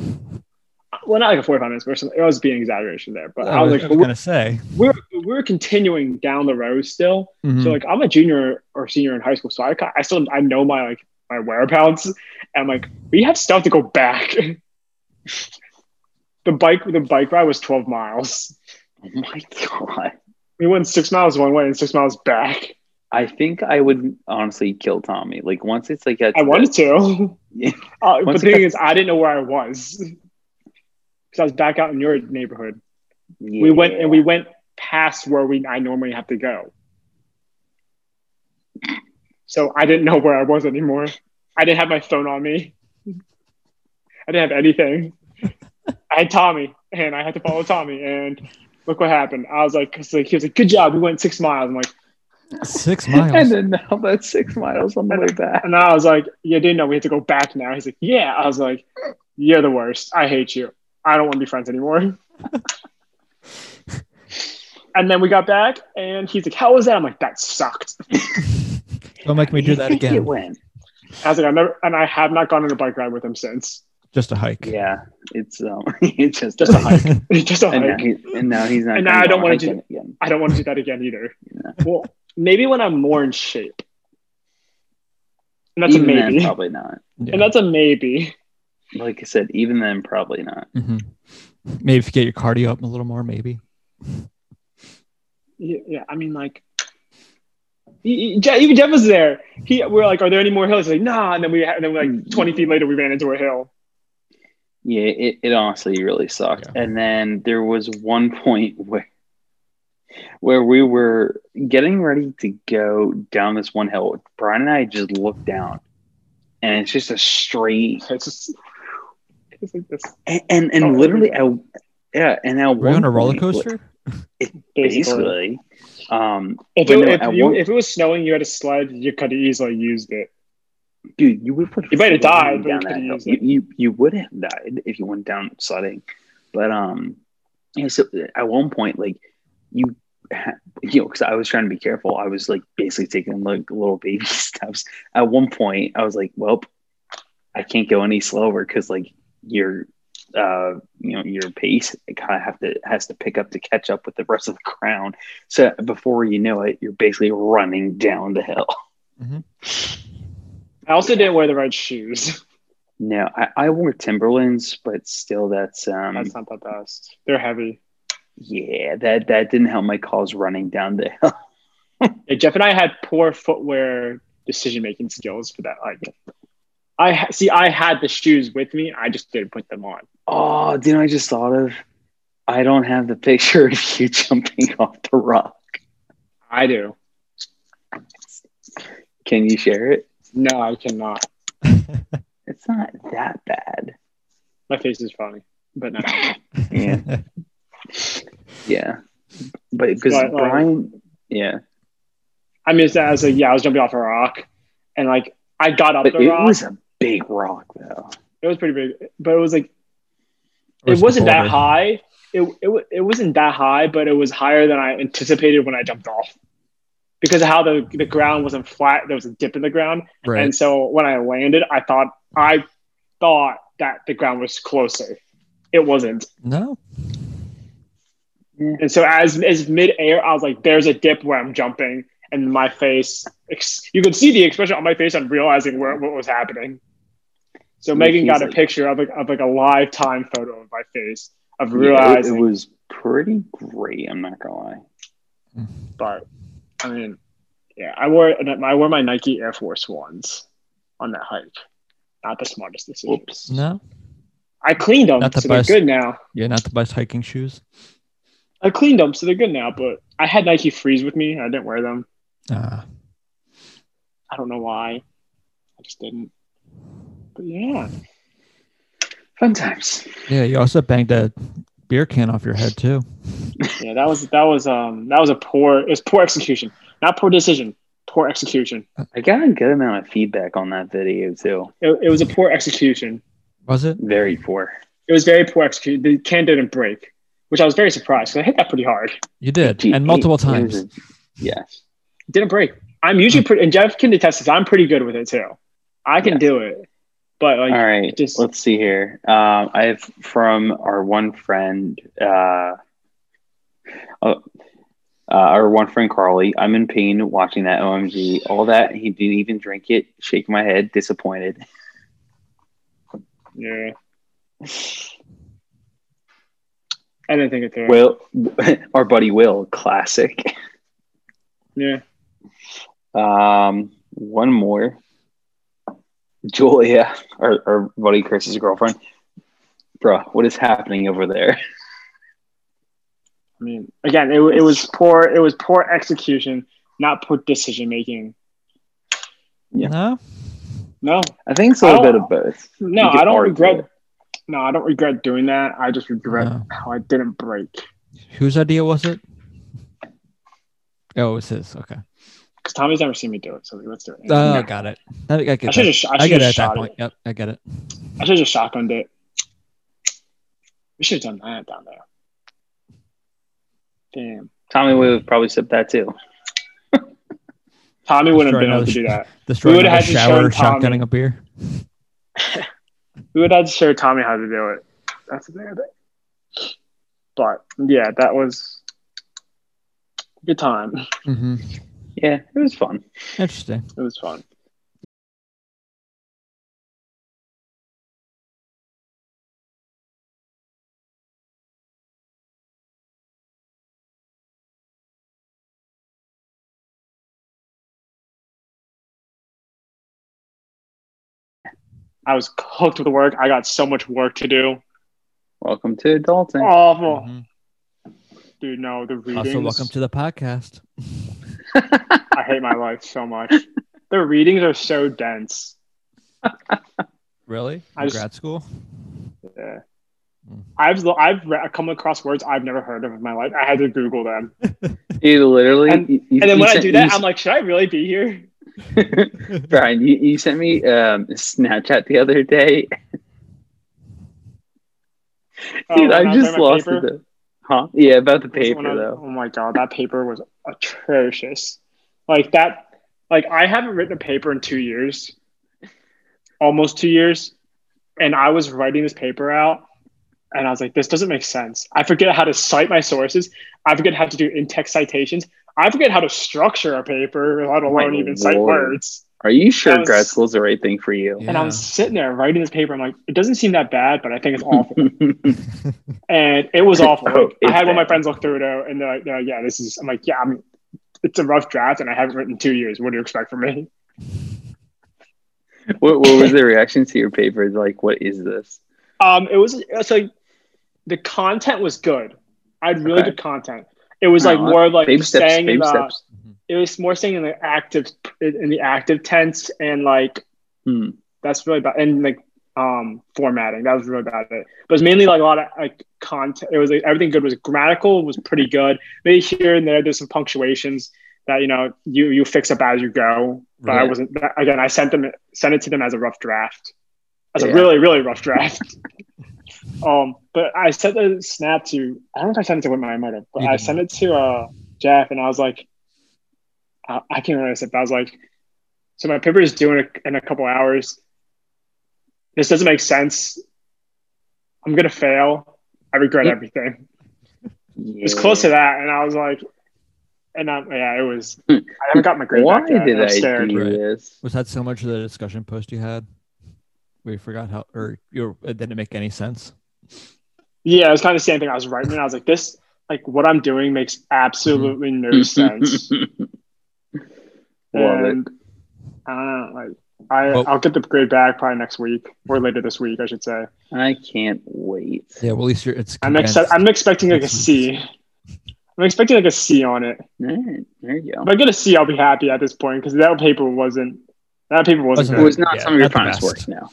[SPEAKER 3] Well, not like a 45 minutes person. It was being exaggeration there, but
[SPEAKER 2] Oh,
[SPEAKER 3] I was like,
[SPEAKER 2] I was
[SPEAKER 3] we're,
[SPEAKER 2] gonna say.
[SPEAKER 3] we're, we're continuing down the road still.
[SPEAKER 2] Mhm.
[SPEAKER 3] So like, I'm a junior or senior in high school, so I, I still I know my like my whereabouts. And I'm like, we have stuff to go back. the bike the bike ride was 12 miles.
[SPEAKER 1] oh my god
[SPEAKER 3] We went six miles one way and six miles back.
[SPEAKER 1] I think I would honestly kill Tommy. Like once it's like
[SPEAKER 3] I wanted to.
[SPEAKER 1] Yeah.
[SPEAKER 3] Uh, but the thing
[SPEAKER 1] got-
[SPEAKER 3] is, I didn't know where I was because I was back out in your neighborhood.
[SPEAKER 1] Yeah.
[SPEAKER 3] We went and we went past where we I normally have to go. So I didn't know where I was anymore. I didn't have my phone on me. I didn't have anything. I had Tommy, and I had to follow Tommy. And look what happened. I was like, 'cause, like he was like, "Good job, we went six miles." I'm like,
[SPEAKER 2] Six miles.
[SPEAKER 1] and
[SPEAKER 2] miles.
[SPEAKER 1] then now that's six miles on the way back.
[SPEAKER 3] and I was like, "You didn't know we had to go back now." He's like, "Yeah." I was like, "You're the worst. I hate you. I don't want to be friends anymore." and then we got back, and he's like, "How was that?" I'm like, "That sucked."
[SPEAKER 2] Don't make me do that
[SPEAKER 1] It
[SPEAKER 2] again.
[SPEAKER 1] went.
[SPEAKER 3] I was like, "I never," and I have not gone on a bike ride with him since.
[SPEAKER 2] Just a hike.
[SPEAKER 1] Yeah, it's um, it's just
[SPEAKER 3] Just a hike. Just a
[SPEAKER 1] And now,
[SPEAKER 3] hike.
[SPEAKER 1] he, and now he's not.
[SPEAKER 3] And now I don't wanna
[SPEAKER 1] hiking
[SPEAKER 3] do-
[SPEAKER 1] again.
[SPEAKER 3] I don't want to do that again either.
[SPEAKER 1] Yeah.
[SPEAKER 3] Well, maybe when I'm more in shape. And that's
[SPEAKER 1] even
[SPEAKER 3] a
[SPEAKER 1] then,
[SPEAKER 3] maybe.
[SPEAKER 1] probably not.
[SPEAKER 2] Yeah.
[SPEAKER 3] And that's a maybe.
[SPEAKER 1] Like I said, even then, probably not.
[SPEAKER 2] Mhm. Maybe if you get your cardio up a little more, maybe.
[SPEAKER 3] Yeah, yeah I mean, like, he, he, Je- even Jeff was there. He, we are like, "Are there any more hills?" He's like, "Nah." And then we, and then like twenty feet later, we ran into a hill.
[SPEAKER 1] Yeah, it, it honestly really sucked.
[SPEAKER 2] Yeah.
[SPEAKER 1] And then there was one point where where we were getting ready to go down this one hill. Brian and I just looked down, and it's just a straight
[SPEAKER 3] It's just, it's like this,
[SPEAKER 1] and and, and literally, I, yeah, and at
[SPEAKER 2] Were you
[SPEAKER 1] one
[SPEAKER 2] on a roller coaster?
[SPEAKER 3] basically.
[SPEAKER 1] basically. Um,
[SPEAKER 3] If
[SPEAKER 1] but
[SPEAKER 3] it,
[SPEAKER 1] no,
[SPEAKER 3] if, you,
[SPEAKER 1] one-
[SPEAKER 3] if it was snowing, you had a sled. You could have easily used it.
[SPEAKER 1] dude, you would put
[SPEAKER 3] You might have died, but
[SPEAKER 1] down
[SPEAKER 3] you
[SPEAKER 1] that hill. You, you you would have died if you went down sledding, but um, yeah. So at one point, like you, ha- you know, because I was trying to be careful, I was like basically taking like little baby steps. At one point, I was like, well, I can't go any slower because like your uh you know your pace it kind of have to has to pick up to catch up with the rest of the crowd so before you know it you're basically running down the hill
[SPEAKER 3] I also didn't wear the right shoes.
[SPEAKER 1] No, I, I wore Timberlands, but still, that's um,
[SPEAKER 3] That's not the best. They're heavy.
[SPEAKER 1] yeah, that that didn't help my cause running down the hill.
[SPEAKER 3] Yeah, Jeff and I had poor footwear decision making skills for that. Like, I see, I had the shoes with me. I just didn't put them on.
[SPEAKER 1] Oh, you know, I just thought of? I don't have the picture of you jumping off the rock.
[SPEAKER 3] I do.
[SPEAKER 1] Can you share it?
[SPEAKER 3] No, I cannot.
[SPEAKER 1] It's not that bad.
[SPEAKER 3] My face is funny, but no.
[SPEAKER 1] Yeah, yeah, but because
[SPEAKER 3] But, like-
[SPEAKER 1] Brian, yeah,
[SPEAKER 3] I mean, I was like, yeah, I was jumping off a rock, and like I got up
[SPEAKER 1] but
[SPEAKER 3] the
[SPEAKER 1] it
[SPEAKER 3] rock.
[SPEAKER 1] was a big rock though.
[SPEAKER 3] it was pretty big, but it was like
[SPEAKER 2] Or
[SPEAKER 3] it wasn't that high. It, it it wasn't that high, but it was higher than I anticipated when I jumped off. Because of how the, the ground wasn't flat, there was a dip in the ground,
[SPEAKER 2] Right.
[SPEAKER 3] and so when I landed, I thought I thought that the ground was closer. It wasn't,
[SPEAKER 2] no.
[SPEAKER 3] and so as as mid air, I was like, "There's a dip where I'm jumping," and my face, ex- you could see the expression on my face on realizing where what was happening. So
[SPEAKER 1] Yeah,
[SPEAKER 3] Megan got a
[SPEAKER 1] like-
[SPEAKER 3] picture of like, of like a live time photo of my face of
[SPEAKER 1] Yeah, it-
[SPEAKER 3] realizing
[SPEAKER 1] it, was pretty great. I'm not gonna lie.
[SPEAKER 3] but I mean, yeah, I wore I wore my Nike Air Force Ones on that hike. Not the smartest decision.
[SPEAKER 1] Whoops.
[SPEAKER 2] No.
[SPEAKER 3] I cleaned them,
[SPEAKER 2] Not the
[SPEAKER 3] so
[SPEAKER 2] best.
[SPEAKER 3] they're good now.
[SPEAKER 2] Yeah, not the best hiking shoes.
[SPEAKER 3] I cleaned them, so they're good now. But I had Nike Frees with me. I didn't wear them.
[SPEAKER 2] Ah.
[SPEAKER 3] I don't know why. I just didn't. But yeah,
[SPEAKER 1] Fun times.
[SPEAKER 2] Yeah, you also banged a beer can off your head too.
[SPEAKER 3] yeah, that was that was um that was a poor it was poor execution, not poor decision, poor execution.
[SPEAKER 1] I got a good amount of feedback on that video too.
[SPEAKER 3] It, it was a poor execution.
[SPEAKER 2] Was it?
[SPEAKER 1] Very poor.
[SPEAKER 3] It was very poor execution. The can didn't break, which I was very surprised because I hit that pretty hard.
[SPEAKER 2] You did,
[SPEAKER 1] Gee,
[SPEAKER 2] and multiple
[SPEAKER 1] it- it
[SPEAKER 2] times.
[SPEAKER 1] a- yeah.
[SPEAKER 3] Didn't break. I'm usually pretty, and Jeff can attest this. I'm pretty good with it too. I can
[SPEAKER 1] Yeah.
[SPEAKER 3] do it, but like,
[SPEAKER 1] All right.
[SPEAKER 3] just-
[SPEAKER 1] Let's see here. Um, I have from our one friend, uh, uh, uh, our one friend Carly. I'm in pain watching that OMG. All that he didn't even drink it. Shake my head, disappointed.
[SPEAKER 3] yeah, I didn't think it through.
[SPEAKER 1] Will, our buddy Will, classic.
[SPEAKER 3] yeah,
[SPEAKER 1] Um, one more. Julia, our, our buddy Chris's girlfriend. Bro, what is happening over there?
[SPEAKER 3] I mean, again, it, it was poor. It was poor execution, not poor decision making.
[SPEAKER 1] Yeah.
[SPEAKER 2] No.
[SPEAKER 3] No,
[SPEAKER 1] I think it's a little bit of both.
[SPEAKER 3] no, I don't regret.
[SPEAKER 1] it.
[SPEAKER 3] No, I don't regret doing that. I just regret
[SPEAKER 2] No.
[SPEAKER 3] how I didn't break.
[SPEAKER 2] Whose idea was it? Oh, it was his. Okay.
[SPEAKER 3] Because Tommy's never seen me do it, so let's do it.
[SPEAKER 2] Oh,
[SPEAKER 1] No.
[SPEAKER 2] got it. I, I get
[SPEAKER 3] I should
[SPEAKER 2] that.
[SPEAKER 3] have. I
[SPEAKER 2] I get it at that point.
[SPEAKER 3] it.
[SPEAKER 2] Yep, I get it.
[SPEAKER 3] I should just shotgunned it. We should have done that down there. Damn.
[SPEAKER 1] Tommy would have probably said that too.
[SPEAKER 3] Tommy wouldn't have
[SPEAKER 2] Destroy
[SPEAKER 3] been able to
[SPEAKER 2] sh-
[SPEAKER 3] do that.
[SPEAKER 2] Destroying
[SPEAKER 3] would've
[SPEAKER 2] another
[SPEAKER 3] had to
[SPEAKER 2] shower,
[SPEAKER 3] show Tommy.
[SPEAKER 2] shotgunning a beer.
[SPEAKER 3] We would have to show Tommy how to do it. That's the thing. But yeah, that was good time.
[SPEAKER 2] hmm
[SPEAKER 1] yeah, it was fun.
[SPEAKER 2] Interesting.
[SPEAKER 3] It was fun. I was hooked with work. I got so much work to do.
[SPEAKER 1] Welcome to adulting.
[SPEAKER 3] Awful.
[SPEAKER 2] Mm-hmm.
[SPEAKER 3] Dude, no, the readings.
[SPEAKER 2] Also, welcome to the podcast.
[SPEAKER 3] I hate my life so much. The readings are so dense.
[SPEAKER 2] Really?
[SPEAKER 3] I
[SPEAKER 2] In
[SPEAKER 3] just-
[SPEAKER 2] grad school?
[SPEAKER 3] Yeah.
[SPEAKER 2] Mm.
[SPEAKER 3] I've I've re- come across words I've never heard of in my life. I had to Google them,
[SPEAKER 1] You literally.
[SPEAKER 3] And-
[SPEAKER 1] you- you-
[SPEAKER 3] and then
[SPEAKER 1] you
[SPEAKER 3] when I do that,
[SPEAKER 1] you
[SPEAKER 3] I'm like, should I really be here?
[SPEAKER 1] Brian, you, you sent me um, Snapchat the other day.
[SPEAKER 3] Oh,
[SPEAKER 1] Dude,
[SPEAKER 3] when
[SPEAKER 1] I just lost
[SPEAKER 3] paper?
[SPEAKER 1] it. Huh? Yeah, about the paper
[SPEAKER 3] I-
[SPEAKER 1] though.
[SPEAKER 3] Oh my god, that paper was atrocious. Like that. Like I haven't written a paper in two years, almost two years, and I was writing this paper out, and I was like, this doesn't make sense. I forget how to cite my sources. I forget how to do in-text citations. I forget how to structure a paper, let alone
[SPEAKER 1] My
[SPEAKER 3] even cite words.
[SPEAKER 1] Are you sure
[SPEAKER 3] That was-
[SPEAKER 1] grad school's the right thing for you?
[SPEAKER 3] And I
[SPEAKER 2] Yeah.
[SPEAKER 3] was sitting there writing this paper. I'm like, it doesn't seem that bad, but I think it's awful. and it was awful.
[SPEAKER 1] Oh,
[SPEAKER 3] Like, I
[SPEAKER 1] it's
[SPEAKER 3] had one of my friends look through it, and they're like, they're like, "Yeah, this is." I'm like, "Yeah, I mean, it's a rough draft, and I haven't written in two years. What do you expect from me?"
[SPEAKER 1] what, what was the reaction to your paper? Like, what is this?
[SPEAKER 3] Um, it was it's like the content was good. I had really
[SPEAKER 1] Okay.
[SPEAKER 3] good content. It was like
[SPEAKER 1] Oh,
[SPEAKER 3] more like
[SPEAKER 1] baby steps,
[SPEAKER 3] saying in
[SPEAKER 1] baby
[SPEAKER 3] the,
[SPEAKER 1] steps.
[SPEAKER 3] It was more saying in the active in the active tense and like
[SPEAKER 1] Hmm.
[SPEAKER 3] that's really bad and like um formatting that was really bad. It but it was mainly like a lot of like content it was like everything good was grammatical was pretty good. Maybe here and there there's some punctuations that you know you you fix up as you go but i wasn't that, again i sent them sent it to them as a rough draft. As
[SPEAKER 1] Yeah.
[SPEAKER 3] a really really rough draft. Um but i sent the snap to i don't know if i sent it to Whitmer, i might have but i sent it to uh jeff and i was like uh, i can't remember what i said but i was like so my paper is due in a, in a couple hours this doesn't make sense. I'm gonna fail. I regret
[SPEAKER 1] Yep.
[SPEAKER 3] everything.
[SPEAKER 1] Yeah.
[SPEAKER 3] It was close to that, and I was like, and I, yeah, it was. I haven't got my grade
[SPEAKER 1] Why
[SPEAKER 3] back yet.
[SPEAKER 1] did
[SPEAKER 3] I'm
[SPEAKER 1] I do this?
[SPEAKER 2] Was that so much of the discussion post you had? We forgot how, or you it didn't make any sense.
[SPEAKER 3] Yeah, it was kind of the same thing. I was writing, and I was like, this, like, what I'm doing makes absolutely no sense.
[SPEAKER 1] Love it.
[SPEAKER 3] and I don't know, like, I
[SPEAKER 2] Well-
[SPEAKER 3] I'll get the grade back probably next week or later this week, I should say.
[SPEAKER 1] I can't wait.
[SPEAKER 2] Yeah, well, at least you're, it's.
[SPEAKER 3] I'm
[SPEAKER 2] condensed.
[SPEAKER 3] ex- I'm expecting like a
[SPEAKER 2] Next
[SPEAKER 3] C. I'm expecting like a C on it.
[SPEAKER 1] All right, there you go.
[SPEAKER 3] If I get a C, I'll be happy at this point because that paper wasn't that paper wasn't,
[SPEAKER 2] Wasn't
[SPEAKER 1] It was not
[SPEAKER 2] Yeah,
[SPEAKER 1] some of your
[SPEAKER 2] not
[SPEAKER 1] finest work. No.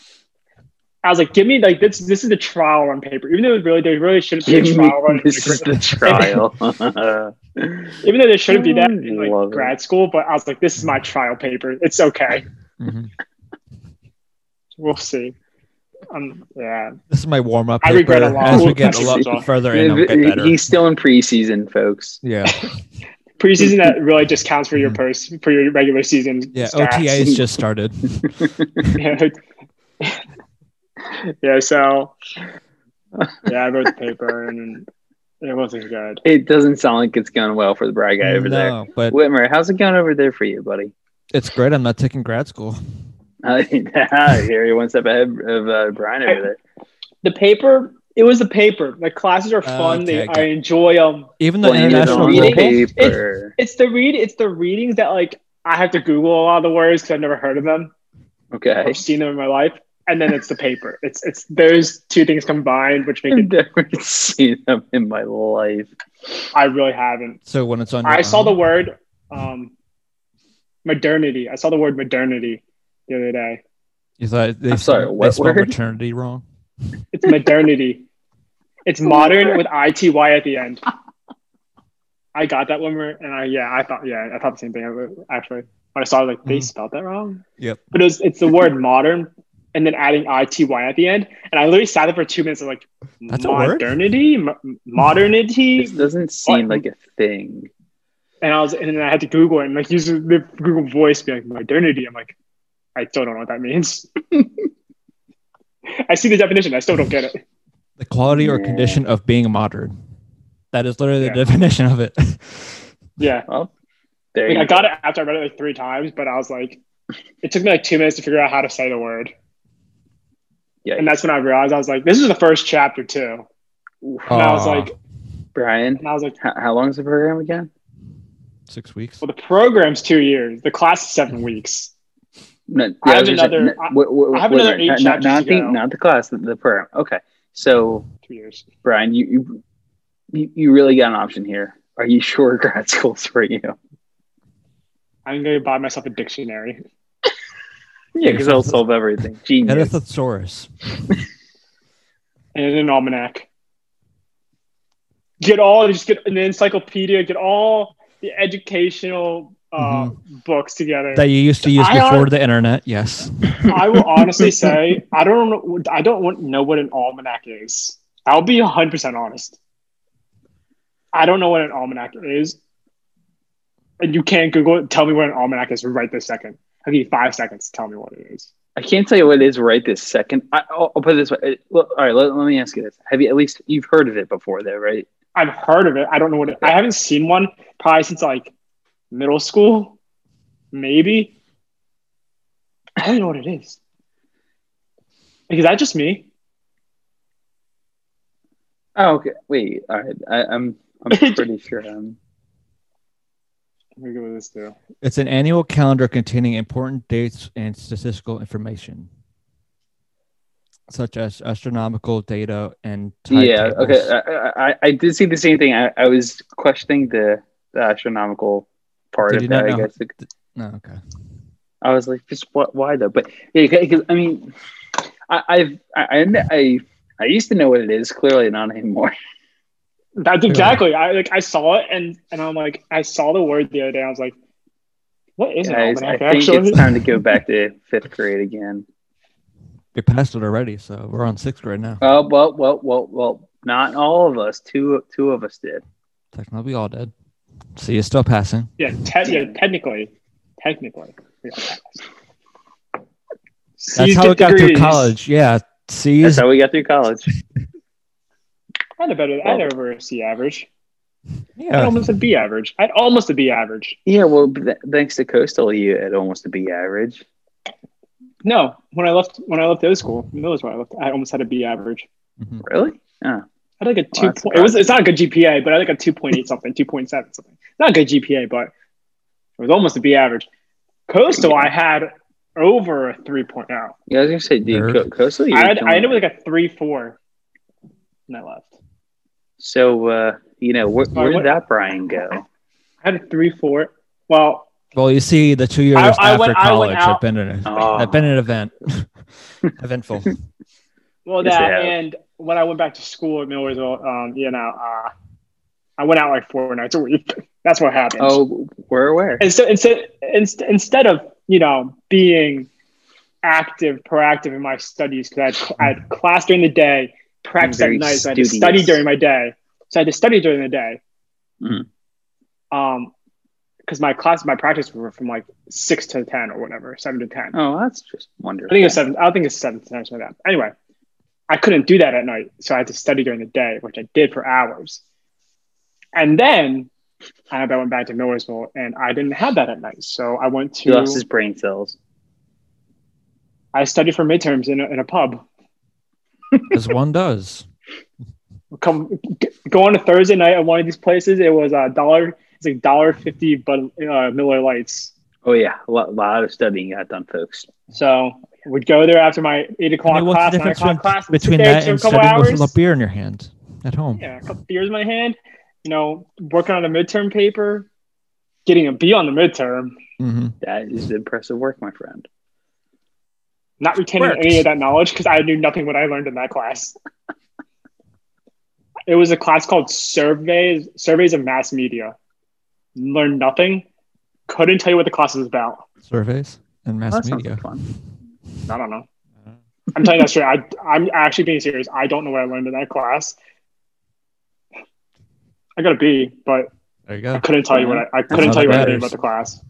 [SPEAKER 3] I was like, give me like this. This is the trial run paper. Even though it really, there really shouldn't be
[SPEAKER 1] Give
[SPEAKER 3] a
[SPEAKER 1] me,
[SPEAKER 3] trial run. in
[SPEAKER 1] this
[SPEAKER 3] the
[SPEAKER 1] is the trial.
[SPEAKER 3] Even though there shouldn't be that in like
[SPEAKER 1] Love it.
[SPEAKER 3] grad school, but I was like, this is my trial paper. It's okay.
[SPEAKER 2] Mhm.
[SPEAKER 3] We'll see. Um, yeah.
[SPEAKER 2] This is my warm up.
[SPEAKER 3] I regret a lot.
[SPEAKER 2] As we get a lot further in, I'll get better.
[SPEAKER 1] He's still in preseason, folks.
[SPEAKER 2] Yeah,
[SPEAKER 3] Preseason that really just counts for your purse for your regular season.
[SPEAKER 2] Mm-hmm. yeah.
[SPEAKER 3] stats.
[SPEAKER 2] OTAs just started.
[SPEAKER 3] yeah. yeah. So yeah, I wrote the paper and it wasn't good.
[SPEAKER 1] It doesn't sound like it's going well for the Bry guy over there.
[SPEAKER 2] no, but
[SPEAKER 1] Whitmer, how's it going over there for you, buddy?
[SPEAKER 2] it's great. I'm not taking grad school.
[SPEAKER 1] Uh, here you're one step ahead of uh, Brian over there.
[SPEAKER 3] The paper. It was the paper. My classes are fun.
[SPEAKER 2] Okay,
[SPEAKER 3] they,
[SPEAKER 2] okay.
[SPEAKER 3] I enjoy them.
[SPEAKER 2] Even the
[SPEAKER 1] Blame
[SPEAKER 2] international
[SPEAKER 1] the
[SPEAKER 3] reading-
[SPEAKER 1] paper.
[SPEAKER 3] It's the read. It's the readings that like I have to Google a lot of the words because I've never heard of them
[SPEAKER 1] Okay.
[SPEAKER 3] I've seen them in my life. And then it's the paper. It's it's those two things combined, which make
[SPEAKER 1] I've
[SPEAKER 3] it.
[SPEAKER 1] never seen them in my life.
[SPEAKER 3] I really haven't.
[SPEAKER 2] So when it's on,
[SPEAKER 3] I
[SPEAKER 2] your
[SPEAKER 3] saw the word um, modernity. I saw the word modernity the other day.
[SPEAKER 2] You thought they
[SPEAKER 1] I'm sorry,
[SPEAKER 2] spelled-
[SPEAKER 1] what
[SPEAKER 2] they spelled
[SPEAKER 1] word?
[SPEAKER 2] maternity wrong.
[SPEAKER 3] It's modernity. it's modern with ity at the end. I got that one, where- and I yeah, I thought yeah, I thought the same thing actually. When I saw it, like they
[SPEAKER 2] Mhm.
[SPEAKER 3] spelled that wrong.
[SPEAKER 2] Yep.
[SPEAKER 3] But it was it's the word modern, and then adding ity at the end. And I literally sat there for two minutes. Of like
[SPEAKER 2] That's a word?
[SPEAKER 3] modernity, Mo- hmm. modernity,
[SPEAKER 1] This doesn't seem
[SPEAKER 3] What?
[SPEAKER 1] like a thing.
[SPEAKER 3] and I was and then I had to Google it and like use the Google Voice, be like modernity. I'm like, I still don't know what that means. I see the definition. I still don't get it.
[SPEAKER 2] The quality or
[SPEAKER 1] Yeah.
[SPEAKER 2] condition of being modern. That is literally
[SPEAKER 3] Yeah.
[SPEAKER 2] the definition of it.
[SPEAKER 3] Yeah.
[SPEAKER 1] Well, there
[SPEAKER 3] Like,
[SPEAKER 1] you
[SPEAKER 3] I
[SPEAKER 1] go.
[SPEAKER 3] got it after I read it like three times, but I was like, it took me like two minutes to figure out how to say the word.
[SPEAKER 1] Yeah,
[SPEAKER 3] And that's when I realized I was like, this is the first chapter too. And I was like,
[SPEAKER 1] Brian.
[SPEAKER 3] and I was like,
[SPEAKER 1] How, how long is the program again?
[SPEAKER 2] Six weeks.
[SPEAKER 3] well, the program's two years. The class is seven weeks.
[SPEAKER 1] No,
[SPEAKER 3] I have
[SPEAKER 1] was gonna say,
[SPEAKER 3] another-
[SPEAKER 1] no, wait, wait,
[SPEAKER 3] I have another eight
[SPEAKER 1] not,
[SPEAKER 3] chapters
[SPEAKER 1] not
[SPEAKER 3] to
[SPEAKER 1] the
[SPEAKER 3] go.
[SPEAKER 1] not the class, the, the program. Okay, so
[SPEAKER 3] Two years.
[SPEAKER 1] Brian, you, you you you really got an option here. Are you sure grad school's for you?
[SPEAKER 3] I'm going to buy myself a dictionary.
[SPEAKER 1] Yeah, because it'll solve everything. Genius.
[SPEAKER 2] Get a thesaurus.
[SPEAKER 3] and an almanac. Get all just get an encyclopedia. Get all the educational uh, books together.
[SPEAKER 2] That you used to use
[SPEAKER 3] I
[SPEAKER 2] before
[SPEAKER 3] hon-
[SPEAKER 2] the internet. Yes.
[SPEAKER 3] I will honestly say I don't know. I don't know what an almanac is. I'll be hundred percent honest. I don't know what an almanac is, and you can't Google it. Tell me what an almanac is right this second. I'll give you five seconds to tell me what it is.
[SPEAKER 1] I can't tell you what it is right this second. I, I'll, I'll put it this way. Well, all right, let, let me ask you this: Have you at least you've heard of it before, though, right?
[SPEAKER 3] I've heard of it. I don't know what it. I haven't seen one probably since like middle school, maybe. I don't know what it is. Is that just me?
[SPEAKER 1] Oh, okay. Wait, all right. I, I'm I'm pretty sure. Um,
[SPEAKER 3] Let go with this too.
[SPEAKER 2] It's an annual calendar containing important dates and statistical information, such as astronomical data and
[SPEAKER 1] yeah.
[SPEAKER 2] timetables.
[SPEAKER 1] Okay. I, I I did see the same thing. I, I was questioning the, the astronomical part
[SPEAKER 2] Did
[SPEAKER 1] of
[SPEAKER 2] you
[SPEAKER 1] that.
[SPEAKER 2] not
[SPEAKER 1] I
[SPEAKER 2] know-
[SPEAKER 1] guess
[SPEAKER 2] No, okay.
[SPEAKER 1] I was like, just what? Why though? But yeah, because I mean, I, I've I, I I I used to know what it is. Clearly, not anymore.
[SPEAKER 3] That's exactly. I like I saw it and and I'm like I saw the word the other day. I was like, what is an
[SPEAKER 1] Guys, I think
[SPEAKER 3] actually?
[SPEAKER 1] it's time to go back to fifth grade again.
[SPEAKER 2] We passed it already, so we're on sixth grade now.
[SPEAKER 1] Oh well, well, well, well. Not all of us. Two two of us did.
[SPEAKER 2] Technically, we all did. So you're still passing.
[SPEAKER 3] yeah, te- yeah, technically, technically. we.
[SPEAKER 2] That's how
[SPEAKER 3] get
[SPEAKER 2] we got through college. Yeah.
[SPEAKER 1] That's how we got through college.
[SPEAKER 3] I had a better. I had over a C average. I had
[SPEAKER 2] Yeah.
[SPEAKER 3] almost a B average. I had almost a B average.
[SPEAKER 1] Yeah, well, th- thanks to Coastal, you had almost a B average.
[SPEAKER 3] No, when I left when I left those school, that was where I left. I almost had a B average.
[SPEAKER 2] Mhm.
[SPEAKER 1] Really? Yeah.
[SPEAKER 3] I had like a two
[SPEAKER 1] that's
[SPEAKER 3] point. It was. It's not a good GPA, but I had like a two point eight something, two point seven something. Not a good GPA, but it was almost a B average. Coastal, I had over a three oh.
[SPEAKER 1] Yeah, I was gonna say, dude,
[SPEAKER 2] Nerd.
[SPEAKER 1] Co- Coastal.
[SPEAKER 3] I had, I ended
[SPEAKER 1] it.
[SPEAKER 3] with like a three four, and I left.
[SPEAKER 1] So, uh, you know, where,
[SPEAKER 3] Sorry,
[SPEAKER 1] where
[SPEAKER 3] what-
[SPEAKER 1] did that Brian go?
[SPEAKER 3] I had a three four. Well,
[SPEAKER 2] Well, you see, the two years
[SPEAKER 3] I- I
[SPEAKER 2] after
[SPEAKER 3] went- I
[SPEAKER 2] college
[SPEAKER 3] went
[SPEAKER 2] have
[SPEAKER 3] out-
[SPEAKER 2] been an
[SPEAKER 1] Oh.
[SPEAKER 2] have been an event, eventful.
[SPEAKER 3] well,
[SPEAKER 1] Yes,
[SPEAKER 3] that
[SPEAKER 1] they
[SPEAKER 3] and when I went back to school at Millersville, um, you know, uh, I went out like four nights a week. That's what happened.
[SPEAKER 1] Oh, where, where?
[SPEAKER 3] instead instead inst- instead of you know being active proactive in my studies because I, cl- I had class during the day practice at night so i had to study during my day so i had to study during the day
[SPEAKER 1] Mhm.
[SPEAKER 3] um because my class my practice were from like six to ten or whatever seven to ten
[SPEAKER 1] Oh, that's just wonderful.
[SPEAKER 3] i think it's seven i don't think it's seven to ten or something like that anyway i couldn't do that at night so i had to study during the day which i did for hours and then I went back to Millersville and I didn't have that at night. So I went
[SPEAKER 1] He
[SPEAKER 3] to
[SPEAKER 1] lost his brain cells.
[SPEAKER 3] I studied for midterms in a, in a pub.
[SPEAKER 2] As one does.
[SPEAKER 3] Come go on a Thursday night at one of these places. It was a dollar. It's like dollar fifty, but uh, Miller Lites.
[SPEAKER 1] Oh yeah, a lot, lot of studying got done, folks.
[SPEAKER 3] So we'd go there after my eight
[SPEAKER 2] I
[SPEAKER 3] o'clock
[SPEAKER 2] mean, what's
[SPEAKER 3] class,
[SPEAKER 2] the
[SPEAKER 3] nine
[SPEAKER 2] difference
[SPEAKER 3] o'clock class,
[SPEAKER 2] between that and studying
[SPEAKER 3] hours.
[SPEAKER 2] with a beer in your hand at home?
[SPEAKER 3] Yeah, a couple beers in my hand. You know, working on a midterm paper, getting a B on the midterm,
[SPEAKER 2] hmm
[SPEAKER 1] That is impressive work, my friend.
[SPEAKER 3] Not retaining
[SPEAKER 2] Works.
[SPEAKER 3] any of that knowledge because I knew nothing what I learned in that class. it was a class called surveys surveys of mass media. Learned nothing. Couldn't tell you what the class was about.
[SPEAKER 2] Surveys and mass
[SPEAKER 1] That sounds
[SPEAKER 2] media.
[SPEAKER 1] like fun.
[SPEAKER 3] I don't know. I'm telling you that straight. I, I'm actually being serious. I don't know what I learned in that class. I got a B, but
[SPEAKER 2] There you
[SPEAKER 3] I couldn't tell you what I, I couldn't tell you
[SPEAKER 2] that
[SPEAKER 3] what I knew about the class.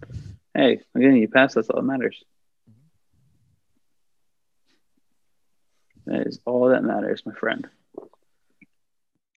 [SPEAKER 1] Hey, again, you passed. That's all that matters. That is all that matters, my friend.